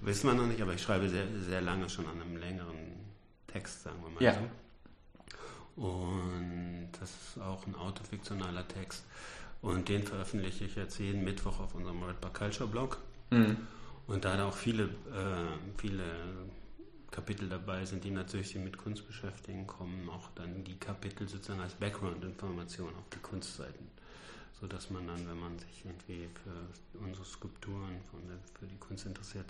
wissen wir noch nicht, aber ich schreibe sehr, sehr lange schon an einem längeren Text, sagen wir mal Ja. so. Und das ist auch ein autofiktionaler Text. Und den veröffentliche ich jetzt jeden Mittwoch auf unserem Red Bar Culture Blog. Mhm. Und da da auch viele, äh, viele Kapitel dabei sind, die natürlich sich mit Kunst beschäftigen, kommen auch dann die Kapitel sozusagen als Background-Information auf die Kunstseiten. Sodass man dann, wenn man sich irgendwie für unsere Skulpturen, für die Kunst interessiert,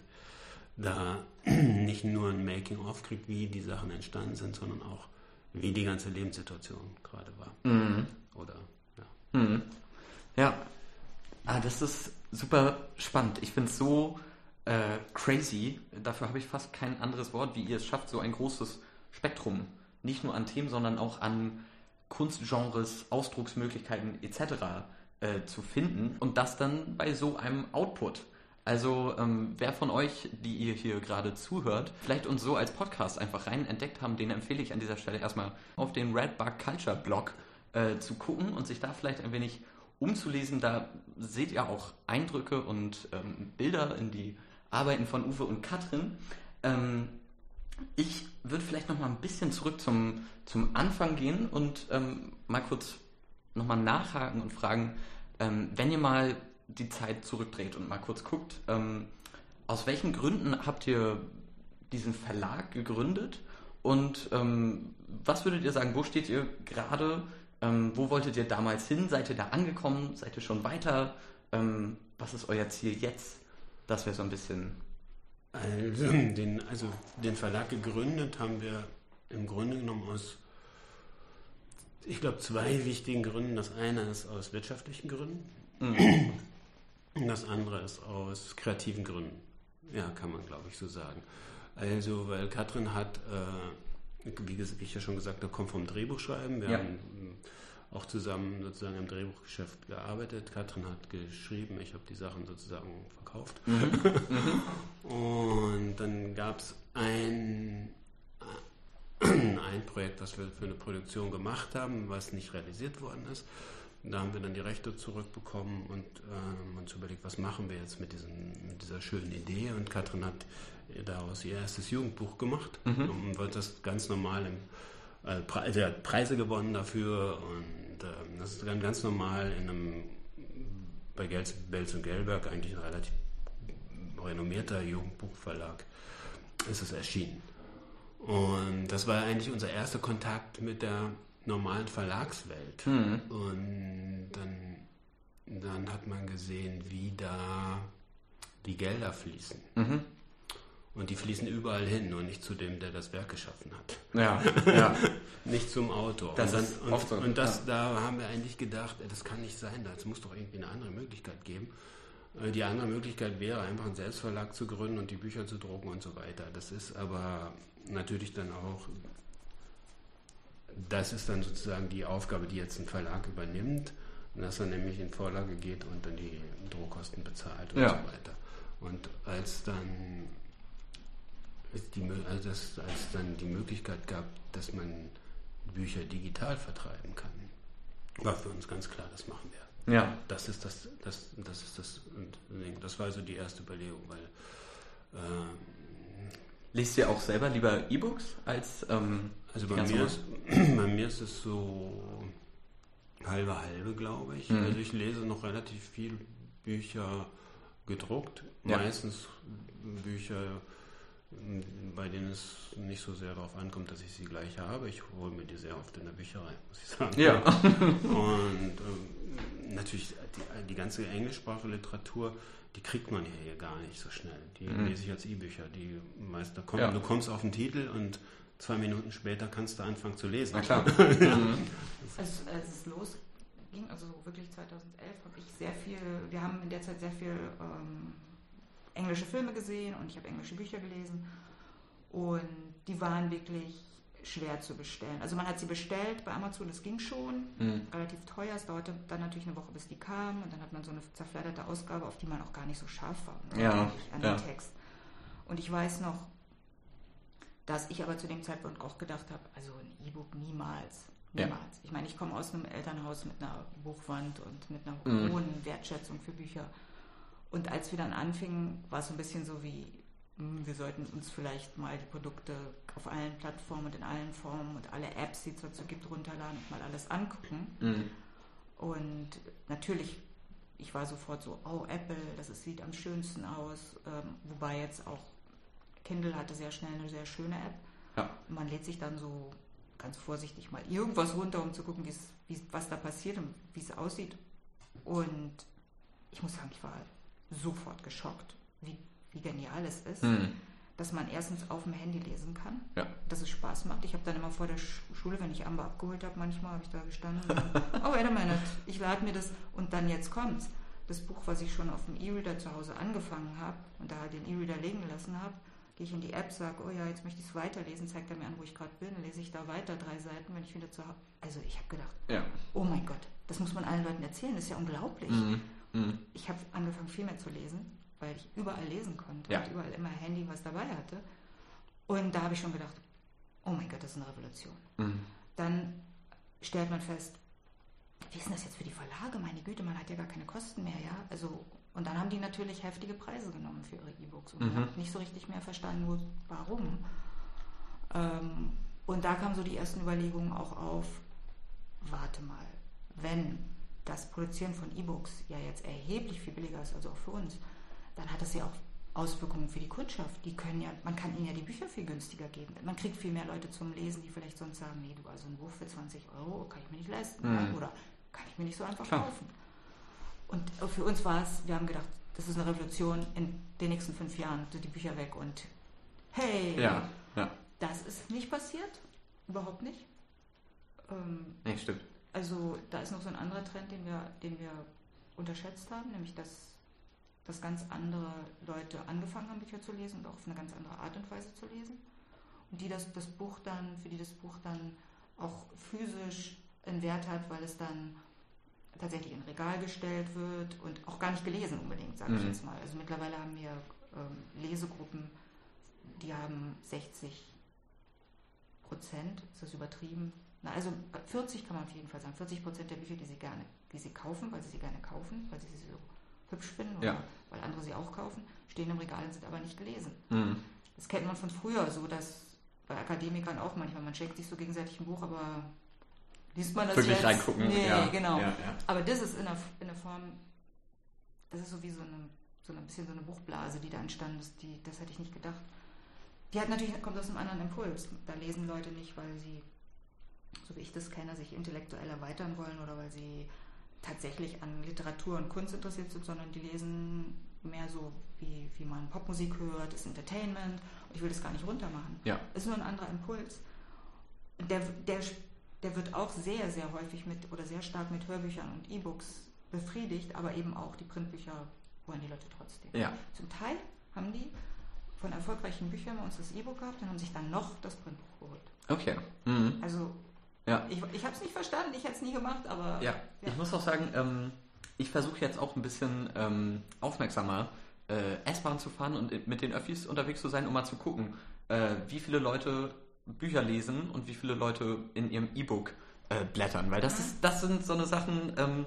da [clears throat] nicht nur ein Making-of kriegt, wie die Sachen entstanden sind, sondern auch, wie die ganze Lebenssituation gerade war. Mhm. Oder, ja. Mhm. Ja, ah, das ist super spannend. Ich finde es so äh, crazy. Dafür habe ich fast kein anderes Wort, wie ihr es schafft, so ein großes Spektrum, nicht nur an Themen, sondern auch an Kunstgenres, Ausdrucksmöglichkeiten etc. Äh, zu finden und das dann bei so einem Output. Also ähm, wer von euch, die ihr hier gerade zuhört, vielleicht uns so als Podcast einfach rein entdeckt haben, den empfehle ich an dieser Stelle erstmal auf den Redbug Culture Blog äh, zu gucken und sich da vielleicht ein wenig umzulesen. Da seht ihr auch Eindrücke und ähm, Bilder in die Arbeiten von Uwe und Katrin. Ähm, ich würde vielleicht noch mal ein bisschen zurück zum, zum Anfang gehen und ähm, mal kurz noch mal nachhaken und fragen, ähm, wenn ihr mal die Zeit zurückdreht und mal kurz guckt, ähm, aus welchen Gründen habt ihr diesen Verlag gegründet und ähm, was würdet ihr sagen, wo steht ihr gerade, ähm, wo wolltet ihr damals hin, seid ihr da angekommen, seid ihr schon weiter, ähm, was ist euer Ziel jetzt? Das wäre so ein bisschen. Also den, also den Verlag gegründet haben wir im Grunde genommen aus, ich glaube, zwei wichtigen Gründen. Das eine ist aus wirtschaftlichen Gründen. Mhm. Das andere ist aus kreativen Gründen. Ja, kann man, glaube ich, so sagen. Also, weil Katrin hat, äh, wie, ich ja schon gesagt habe, kommt vom Drehbuchschreiben. Wir ja. haben auch zusammen sozusagen im Drehbuchgeschäft gearbeitet. Katrin hat geschrieben, ich habe die Sachen sozusagen verkauft. Mhm. mhm. Und dann gab es ein, ein Projekt, was wir für eine Produktion gemacht haben, was nicht realisiert worden ist. Da haben wir dann die Rechte zurückbekommen und äh, uns überlegt, was machen wir jetzt mit, diesen, mit dieser schönen Idee. Und Katrin hat daraus ihr erstes Jugendbuch gemacht mhm. und wird das ganz normal im äh, also er hat Preise gewonnen dafür und äh, das ist dann ganz normal in einem bei Belz und Gelberg eigentlich ein relativ renommierter Jugendbuchverlag ist es erschienen. Und das war eigentlich unser erster Kontakt mit der normalen Verlagswelt. Mhm. Und dann, dann hat man gesehen, wie da die Gelder fließen. Mhm. Und die fließen überall hin, nur nicht zu dem, der das Werk geschaffen hat. Ja, [laughs] ja. nicht zum Autor. Das und, dann, ist und, oft so. und das, ja. da haben wir eigentlich gedacht, das kann nicht sein, es muss doch irgendwie eine andere Möglichkeit geben. Äh, die andere Möglichkeit wäre einfach einen Selbstverlag zu gründen und die Bücher zu drucken und so weiter. Das ist aber natürlich dann auch das ist dann sozusagen die Aufgabe, die jetzt ein Verlag übernimmt, dass er nämlich in Vorlage geht und dann die Druckkosten bezahlt und ja. so weiter. Und als dann die, also das, als dann die Möglichkeit gab, dass man Bücher digital vertreiben kann, war für uns ganz klar, das machen wir. Ja. Das ist das, das, das ist das. Das war so die erste Überlegung, weil ähm, Liest ihr auch selber lieber E-Books als ähm, also bei mir, ist, [clears throat] bei mir ist es so halbe halbe, glaube ich. Mhm. Also ich lese noch relativ viel Bücher gedruckt, ja. meistens Bücher, bei denen es nicht so sehr darauf ankommt, dass ich sie gleich habe. Ich hole mir die sehr oft in der Bücherei, muss ich sagen. Ja. [laughs] Und ähm, natürlich die, die ganze englischsprachige Literatur, die kriegt man ja hier gar nicht so schnell. Die mhm. lese ich als E-Bücher. Die meist, da kommt, ja. Du kommst auf den Titel und zwei Minuten später kannst du anfangen zu lesen. Na klar. [laughs] ja. Mhm. als, als es losging, also wirklich 2011, habe ich sehr viel, wir haben in der Zeit sehr viel ähm, englische Filme gesehen und ich habe englische Bücher gelesen und die waren wirklich schwer zu bestellen. Also man hat sie bestellt bei Amazon, das ging schon, mhm. relativ teuer. Es dauerte dann natürlich eine Woche, bis die kamen und dann hat man so eine zerfledderte Ausgabe, auf die man auch gar nicht so scharf war ja, an ja. den Text. Und ich weiß noch, dass ich aber zu dem Zeitpunkt auch gedacht habe, also ein E-Book niemals. Niemals. Ja. Ich meine, ich komme aus einem Elternhaus mit einer Buchwand und mit einer mhm. hohen Wertschätzung für Bücher. Und als wir dann anfingen, war es so ein bisschen so wie, hm, wir sollten uns vielleicht mal die Produkte auf allen Plattformen und in allen Formen und alle Apps, die es dazu gibt, runterladen und mal alles angucken. Mhm. Und natürlich, ich war sofort so, oh, Apple, das sieht am schönsten aus. Ähm, wobei jetzt auch Kindle hatte sehr schnell eine sehr schöne App. Ja. Man lädt sich dann so ganz vorsichtig mal irgendwas runter, um zu gucken, wie, was da passiert und wie es aussieht. Und ich muss sagen, ich war sofort geschockt, wie, wie genial es ist, Mhm. dass man erstens auf dem Handy lesen kann, Ja. dass es Spaß macht. Ich habe dann immer vor der Sch Schule, wenn ich Amber abgeholt habe, manchmal habe ich da gestanden. und, [laughs] oh, wait a minute, ich lade mir das und dann jetzt kommt's. Das Buch, was ich schon auf dem E-Reader zu Hause angefangen habe und da den E-Reader legen lassen habe, gehe ich in die App, sage, oh ja, jetzt möchte ich es weiterlesen, zeigt er mir an, wo ich gerade bin, dann lese ich da weiter drei Seiten, wenn ich wieder zu Hause. Also ich habe gedacht, Ja. oh mein Gott, das muss man allen Leuten erzählen, das ist ja unglaublich. Mhm. Mhm. Ich habe angefangen viel mehr zu lesen, weil ich überall lesen konnte Ja. und überall immer Handy was dabei hatte. Und da habe ich schon gedacht, oh mein Gott, das ist eine Revolution. Mhm. Dann stellt man fest, wie ist denn das jetzt für die Verlage? Meine Güte, man hat ja gar keine Kosten mehr, ja. Also, und dann haben die natürlich heftige Preise genommen für ihre E-Books und Mhm. ich habe nicht so richtig mehr verstanden, wo, warum. Ähm, und da kamen so die ersten Überlegungen auch auf, warte mal, wenn das Produzieren von E-Books ja jetzt erheblich viel billiger ist, also auch für uns, dann hat das ja auch Auswirkungen für die Kundschaft. Die können ja, man kann ihnen ja die Bücher viel günstiger geben. Man kriegt viel mehr Leute zum Lesen, die vielleicht sonst sagen, nee, du, also ein Buch für 20 Euro kann ich mir nicht leisten. Mhm. ja, Oder kann ich mir nicht so einfach Klar. kaufen. Und für uns war es, wir haben gedacht, das ist eine Revolution, in den nächsten fünf Jahren sind die Bücher weg und hey, Ja. Ja. das ist nicht passiert, überhaupt nicht. Ähm, Nee, stimmt. Also da ist noch so ein anderer Trend, den wir, den wir unterschätzt haben, nämlich dass, dass ganz andere Leute angefangen haben, Bücher zu lesen und auch auf eine ganz andere Art und Weise zu lesen. Und die das, das Buch dann, für die das Buch dann auch physisch einen Wert hat, weil es dann tatsächlich in Regal gestellt wird und auch gar nicht gelesen unbedingt, sage ich Mhm. jetzt mal. Also mittlerweile haben wir ähm, Lesegruppen, die haben 60 Prozent, ist das übertrieben? Na, also 40 kann man auf jeden Fall sagen. 40 Prozent der Bücher, die sie gerne, die sie kaufen, weil sie sie gerne kaufen, weil sie sie so hübsch finden oder Ja. weil andere sie auch kaufen, stehen im Regal und sind aber nicht gelesen. Mhm. Das kennt man von früher, so dass bei Akademikern auch manchmal, man schenkt sich so gegenseitig ein Buch, aber liest man das Wirklich jetzt? reingucken. Nee, ja. genau. Ja. Aber das ist in der, in der Form, das ist so wie so eine, so ein bisschen so eine Buchblase, die da entstanden ist, die, das hätte ich nicht gedacht. Die hat natürlich, kommt aus einem anderen Impuls. Da lesen Leute nicht, weil sie, so wie ich das kenne, sich intellektuell erweitern wollen oder weil sie tatsächlich an Literatur und Kunst interessiert sind, sondern die lesen mehr so, wie, wie man Popmusik hört, das Entertainment. Und ich will das gar nicht runtermachen. Ja. Ist nur ein anderer Impuls. Der, der, der wird auch sehr, sehr häufig mit oder sehr stark mit Hörbüchern und E-Books befriedigt, aber eben auch die Printbücher wollen die Leute trotzdem. Ja. Zum Teil haben die von erfolgreichen Büchern bei uns das E-Book gehabt und haben sich dann noch das Printbuch geholt. Okay. Mhm. Also Ja. ich, ich habe es nicht verstanden, ich hätte es nie gemacht, aber Ja, ich muss auch sagen, ähm, ich versuche jetzt auch ein bisschen ähm, aufmerksamer äh, S-Bahn zu fahren und mit den Öffis unterwegs zu sein, um mal zu gucken, äh, wie viele Leute Bücher lesen und wie viele Leute in ihrem E-Book äh, blättern. Weil das, Mhm. ist, das sind so eine Sachen, ähm,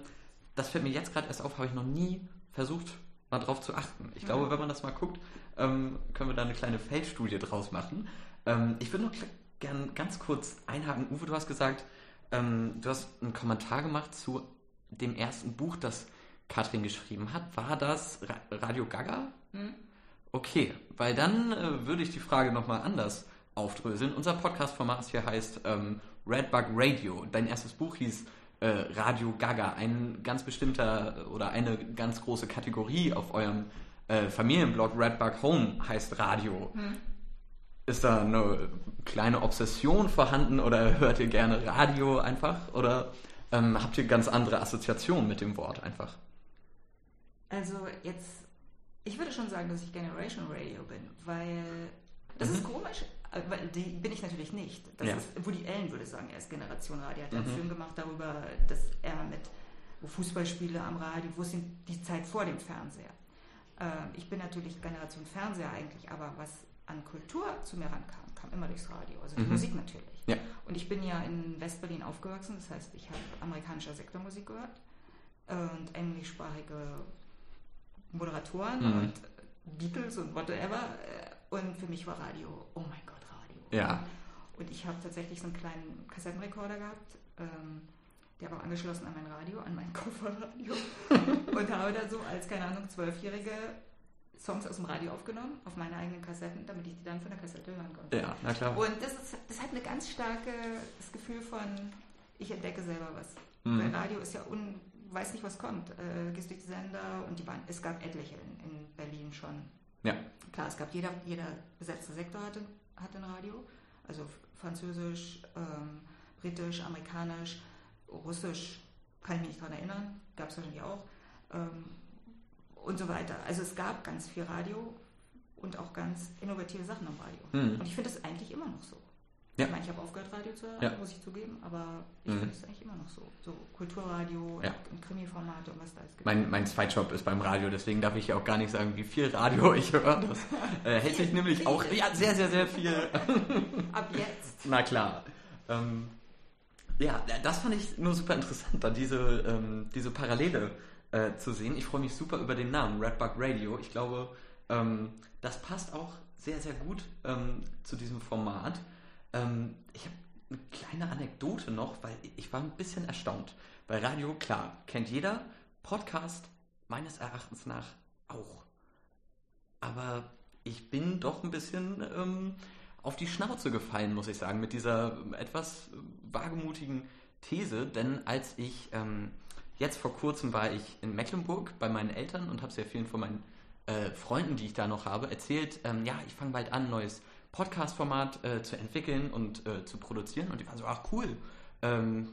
das fällt mir jetzt gerade erst auf, habe ich noch nie versucht, mal drauf zu achten. Ich glaube, Mhm. wenn man das mal guckt, ähm, können wir da eine kleine Feldstudie draus machen. Ähm, ich würde noch gern ganz kurz einhaken. Uwe, du hast gesagt, ähm, du hast einen Kommentar gemacht zu dem ersten Buch, das Katrin geschrieben hat. War das Ra Radio Gaga? Hm? Okay, weil dann äh, würde ich die Frage nochmal anders aufdröseln. Unser Podcast-Format hier heißt ähm, Redbug Radio. Dein erstes Buch hieß äh, Radio Gaga. Ein ganz bestimmter äh, oder eine ganz große Kategorie auf eurem äh, Familienblog Redbug Home heißt Radio. Hm. Ist da eine kleine Obsession vorhanden oder [laughs] hört ihr gerne Radio einfach? Oder ähm, habt ihr ganz andere Assoziationen mit dem Wort einfach? Also jetzt, ich würde schon sagen, dass ich Generation Radio bin, weil das ist Mhm. komisch, äh, weil die bin ich natürlich nicht. Das Ja. ist, Woody Allen würde sagen, er ist Generation Radio. Er hat einen Mhm. Film gemacht darüber, dass er mit Fußballspiele am Radio, wo sind die Zeit vor dem Fernseher. Ähm, ich bin natürlich Generation Fernseher eigentlich, aber was an Kultur zu mir rankam, kam immer durchs Radio, also die Mhm. Musik natürlich. Ja. Und ich bin ja in Westberlin aufgewachsen, das heißt, ich habe amerikanische Sektormusik gehört und englischsprachige Moderatoren Mhm. und Beatles und whatever. Und für mich war Radio, oh mein Gott, Radio. Ja. Und ich habe tatsächlich so einen kleinen Kassettenrekorder gehabt, ähm, der war angeschlossen an mein Radio, an mein [laughs] Kofferradio. [laughs] und habe da so als, keine Ahnung, Zwölfjährige Songs aus dem Radio aufgenommen, auf meine eigenen Kassetten, damit ich die dann von der Kassette hören konnte. Ja, na klar. Und das, ist, das hat eine ganz starke das Gefühl von, ich entdecke selber was. Mhm. Weil Radio ist ja un, weißt nicht, was kommt. Äh, gehst durch die Sender und die waren, es gab etliche in, in Berlin schon. Ja. Klar, es gab jeder, jeder besetzte Sektor hatte, hatte ein Radio. Also Französisch, ähm, Britisch, Amerikanisch, Russisch, kann ich mich nicht dran erinnern, gab es wahrscheinlich auch. Ähm, und so weiter. Also es gab ganz viel Radio und auch ganz innovative Sachen im Radio. Mhm. Und ich finde es eigentlich immer noch so. Ja. Ich meine, ich habe aufgehört, Radio zu hören, Ja. muss ich zugeben, aber ich Mhm. finde es eigentlich immer noch so. So Kulturradio Ja. und Krimi-Formate und was da alles gibt. Mein, mein Zweitjob ist beim Radio, deswegen darf ich ja auch gar nicht sagen, wie viel Radio [laughs] ich höre. Das äh, hält sich nämlich auch ja, sehr, sehr, sehr viel. [laughs] Ab jetzt. Na klar. Ähm, ja, das fand ich nur super interessant, da diese, ähm, diese Parallele äh, zu sehen. Ich freue mich super über den Namen Redbug Radio. Ich glaube, ähm, das passt auch sehr, sehr gut ähm, zu diesem Format. Ähm, ich habe eine kleine Anekdote noch, weil ich war ein bisschen erstaunt. Bei Radio, klar, kennt jeder. Podcast meines Erachtens nach auch. Aber ich bin doch ein bisschen ähm, auf die Schnauze gefallen, muss ich sagen, mit dieser etwas wagemutigen These. Denn als ich ähm, jetzt vor kurzem war ich in Mecklenburg bei meinen Eltern und habe sehr vielen von meinen äh, Freunden, die ich da noch habe, erzählt, ähm, ja, ich fange bald an, ein neues Podcast-Format äh, zu entwickeln und äh, zu produzieren. Und die waren so, ach cool. Ähm,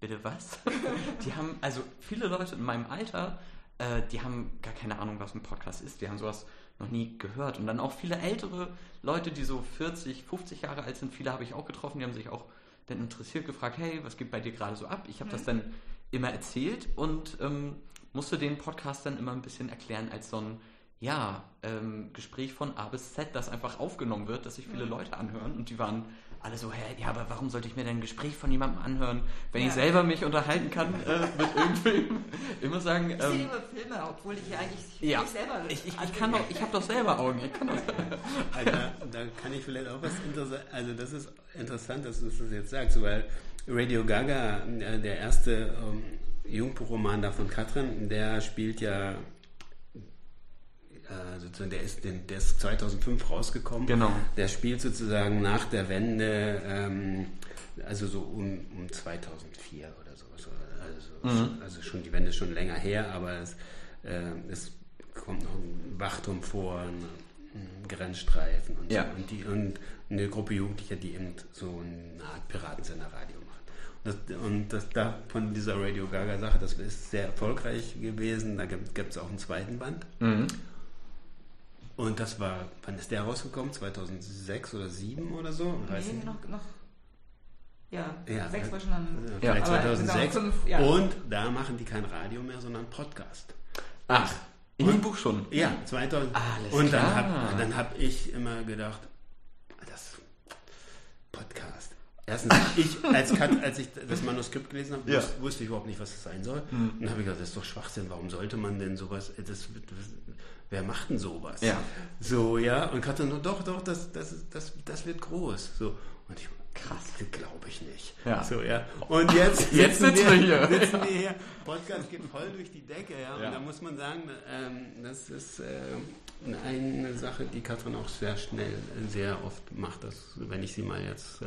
bitte was? [laughs] die haben, also viele Leute in meinem Alter, äh, die haben gar keine Ahnung, was ein Podcast ist. Die haben sowas noch nie gehört. Und dann auch viele ältere Leute, die so 40, 50 Jahre alt sind, viele habe ich auch getroffen, die haben sich auch dann interessiert gefragt, hey, was geht bei dir gerade so ab? Ich habe das dann immer erzählt und ähm, musste den Podcast dann immer ein bisschen erklären als so ein ja, ähm, Gespräch von A bis Z, das einfach aufgenommen wird, dass sich viele Leute anhören und die waren alle so, hä, ja, aber warum sollte ich mir denn ein Gespräch von jemandem anhören, wenn Ja. ich selber mich unterhalten kann äh, mit [laughs] irgendwem? Ich muss sagen, Ich sehe ähm, immer Filme, obwohl ich ja eigentlich ja, selber ich, ich, ich kann doch, ich habe doch selber Augen. Ich kann doch, [laughs] Also, da, da kann ich vielleicht auch was interessant. Also das ist interessant, dass du das jetzt sagst, weil Radio Gaga, äh, der erste ähm, Jungbuchroman da von Katrin, der spielt ja, äh, sozusagen, der ist, den, der ist 2005 rausgekommen. Genau. Der spielt sozusagen nach der Wende, ähm, also so um, um 2004 oder so. so also, Mhm. also schon die Wende ist schon länger her, aber es, äh, es kommt noch ein Wachturm vor, ein, Grenzstreifen und Ja. so. Und, die, und eine Gruppe Jugendlicher, die eben so eine Art Piratensender-Radio macht. Und das, und das da von dieser Radio Gaga-Sache, das ist sehr erfolgreich gewesen. Da gibt es auch einen zweiten Band. Mhm. Und das war, wann ist der rausgekommen? 2006 oder 2007 oder so? Nee, noch, noch. Ja, Ja, sechs äh, war schon dann. Ja, vielleicht aber 2006. sagen wir fünf, ja. Und da machen die kein Radio mehr, sondern Podcast. Ach, in dem Buch schon. Ja, 2000. Alles und dann habe hab ich immer gedacht, das Podcast. Erstens, ich, als, als ich das Manuskript gelesen habe, Ja. wusste, ich überhaupt nicht, was das sein soll. Und dann habe ich gedacht, das ist doch Schwachsinn, warum sollte man denn sowas, das, das, wer macht denn sowas? Ja. So, ja, und Katrin, doch, doch, das, das, das, das wird groß. So, und ich, krass, glaube ich nicht. Ja. So, ja. Und jetzt, Jetzt sitzen wir hier. [laughs] Sitzen wir hier. Podcast geht voll durch die Decke, ja. Ja. Und da muss man sagen, ähm, das ist äh, eine Sache, die Katrin auch sehr schnell, sehr oft macht, das, wenn ich sie mal jetzt äh,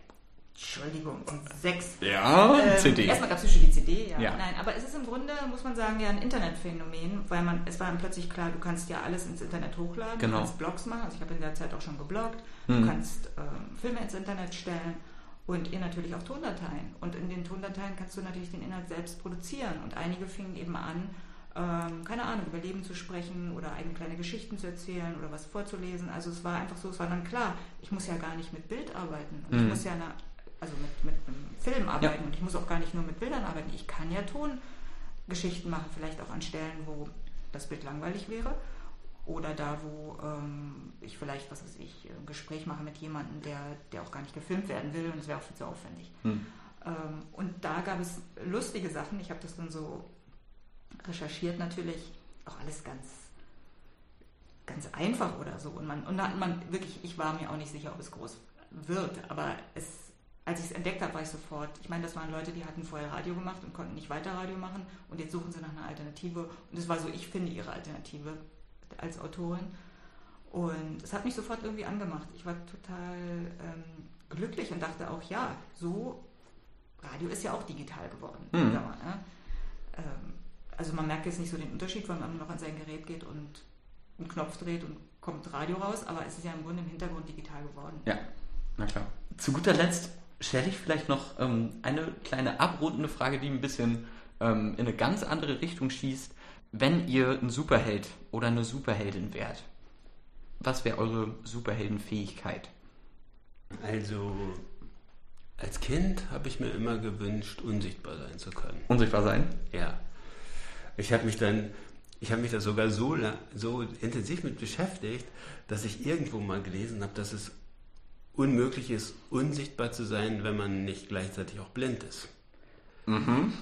Entschuldigung, sechs. Ja, Ähm, CD. Erstmal gab es schon die CD, ja. Ja. Nein, aber es ist im Grunde, muss man sagen, ja ein Internetphänomen, weil man, es war dann plötzlich klar, du kannst ja alles ins Internet hochladen, Genau. du kannst Blogs machen, also ich habe in der Zeit auch schon gebloggt, Mhm. du kannst ähm, Filme ins Internet stellen und ihr natürlich auch Tondateien. Und in den Tondateien kannst du natürlich den Inhalt selbst produzieren. Und einige fingen eben an, ähm, keine Ahnung, über Leben zu sprechen oder eigene kleine Geschichten zu erzählen oder was vorzulesen. Also es war einfach so, es war dann klar, ich muss ja gar nicht mit Bild arbeiten. Und Mhm. ich muss ja, na, also mit, mit einem Film arbeiten und ich muss auch gar nicht nur mit Bildern arbeiten. Ich kann ja Tongeschichten machen, vielleicht auch an Stellen, wo das Bild langweilig wäre. Oder da, wo ähm, ich vielleicht, was weiß ich, ein Gespräch mache mit jemandem, der, der auch gar nicht gefilmt werden will und das wäre auch viel zu aufwendig. Hm. Ähm, und da gab es lustige Sachen. Ich habe das dann so recherchiert natürlich, auch alles ganz, ganz einfach oder so. Und man, und da hat man wirklich, ich war mir auch nicht sicher, ob es groß wird. Aber es, als ich es entdeckt habe, war ich sofort. Ich meine, das waren Leute, die hatten vorher Radio gemacht und konnten nicht weiter Radio machen und jetzt suchen sie nach einer Alternative. Und es war so, ich finde ihre Alternative als Autorin. Und es hat mich sofort irgendwie angemacht. Ich war total ähm, glücklich und dachte auch, ja, so, Radio ist ja auch digital geworden. Mhm. Mal, ne? ähm, also man merkt jetzt nicht so den Unterschied, wenn man noch an sein Gerät geht und einen Knopf dreht und kommt Radio raus, aber es ist ja im Grunde im Hintergrund digital geworden. Ja, na klar. Zu guter Letzt stelle ich vielleicht noch ähm, eine kleine abrundende Frage, die ein bisschen ähm, in eine ganz andere Richtung schießt. Wenn ihr ein Superheld oder eine Superheldin wärt, was wäre eure Superheldenfähigkeit? Also, als Kind habe ich mir immer gewünscht, unsichtbar sein zu können. Unsichtbar sein? Ja. Ich habe mich dann, ich habe mich da sogar so, so intensiv mit beschäftigt, dass ich irgendwo mal gelesen habe, dass es unmöglich ist, unsichtbar zu sein, wenn man nicht gleichzeitig auch blind ist. Mhm.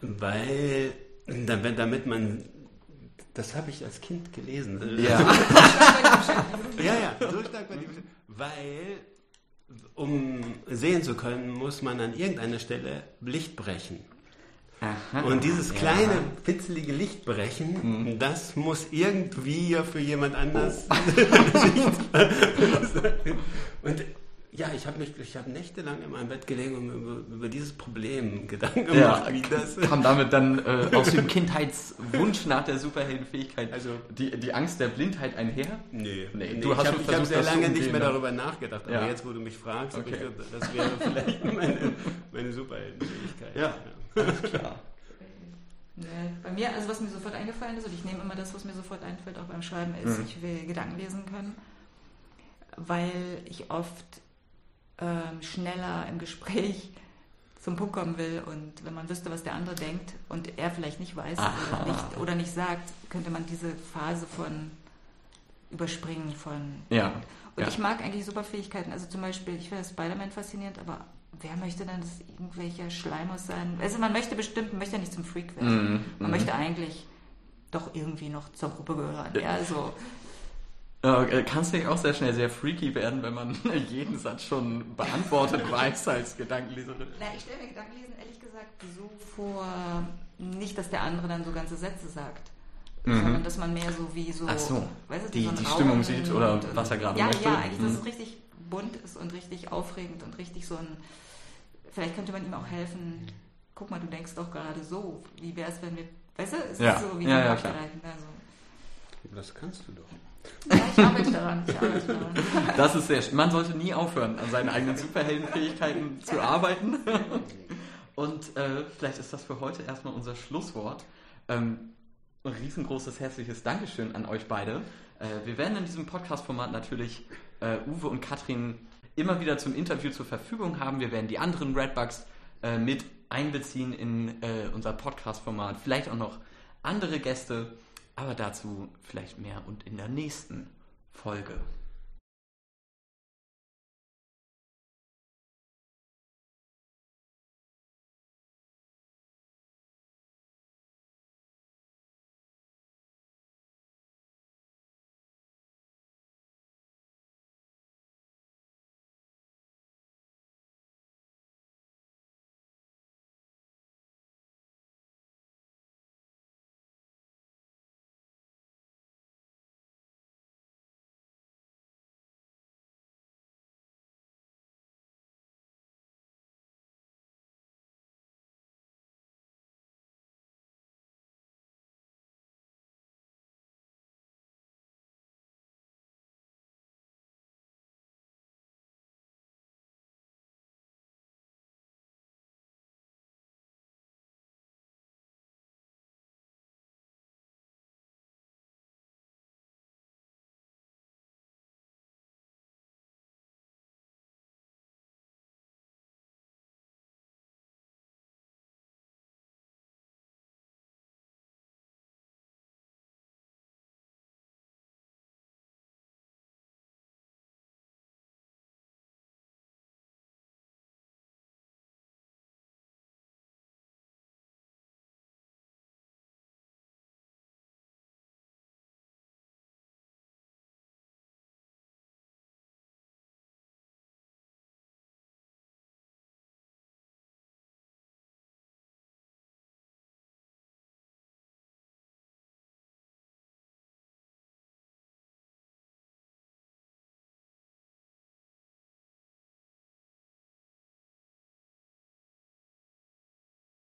Weil, damit man das habe ich als Kind gelesen. Ja. [laughs] ja, ja, die Weil, um sehen zu können, muss man an irgendeiner Stelle Licht brechen. Aha, und dieses kleine, ja. pitzelige Lichtbrechen, mhm. das muss irgendwie für jemand anders [laughs] sein. Und ja, ich habe mich, ich habe nächtelang in meinem Bett gelegen und über, über dieses Problem Gedanken gemacht, ja, wie das kam damit dann äh, [laughs] aus dem Kindheitswunsch nach der Superheldenfähigkeit, also die, die Angst der Blindheit einher? Nee, nee, du nee, hast ich habe hab sehr lange nicht mehr ne? darüber nachgedacht, aber ja. jetzt, wo du mich fragst, okay. ich, das wäre vielleicht meine, meine Superheldenfähigkeit. Ja, ja. Alles klar. [laughs] Nee, bei mir, also was mir sofort eingefallen ist, und ich nehme immer das, was mir sofort einfällt, auch beim Schreiben, ist, mhm. ich will Gedanken lesen können, weil ich oft ähm, schneller im Gespräch zum Punkt kommen will und wenn man wüsste, was der andere denkt und er vielleicht nicht weiß oder [laughs] nicht, oder nicht, sagt, könnte man diese Phase von überspringen von. Ja. Und ja. ich mag eigentlich Superfähigkeiten. Also zum Beispiel, ich finde Spider-Man faszinierend, aber wer möchte dann das irgendwelcher Schleimers sein? Also man möchte bestimmt, man möchte ja nicht zum Freak werden. Mm, man mm. möchte eigentlich doch irgendwie noch zur Gruppe gehören. Ja, so. Äh, kannst du auch sehr schnell sehr freaky werden, wenn man [laughs] jeden Satz schon beantwortet [laughs] weiß als Gedankenleserin? Na, ich stelle mir Gedankenlesen ehrlich gesagt so vor, nicht, dass der andere dann so ganze Sätze sagt, mhm. sondern dass man mehr so wie so, so. weißt du, die, so die Stimmung sieht oder und, was er gerade ja, möchte. Ja, eigentlich, mhm. dass es richtig bunt ist und richtig aufregend und richtig so ein, vielleicht könnte man ihm auch helfen, guck mal, du denkst doch gerade so, wie wäre es, wenn wir, weißt du, es ja. ist so wie ja, ja, Also. Das kannst du doch. Ja, ich arbeite daran. Ich arbeite daran. Das ist sehr Man sollte nie aufhören, an seinen eigenen Superheldenfähigkeiten zu arbeiten. Und äh, vielleicht ist das für heute erstmal unser Schlusswort. Ähm, ein riesengroßes herzliches Dankeschön an euch beide. Äh, wir werden in diesem Podcast-Format natürlich äh, Uwe und Katrin immer wieder zum Interview zur Verfügung haben. Wir werden die anderen Redbugs äh, mit einbeziehen in äh, unser Podcast-Format. Vielleicht auch noch andere Gäste. Aber dazu vielleicht mehr und in der nächsten Folge.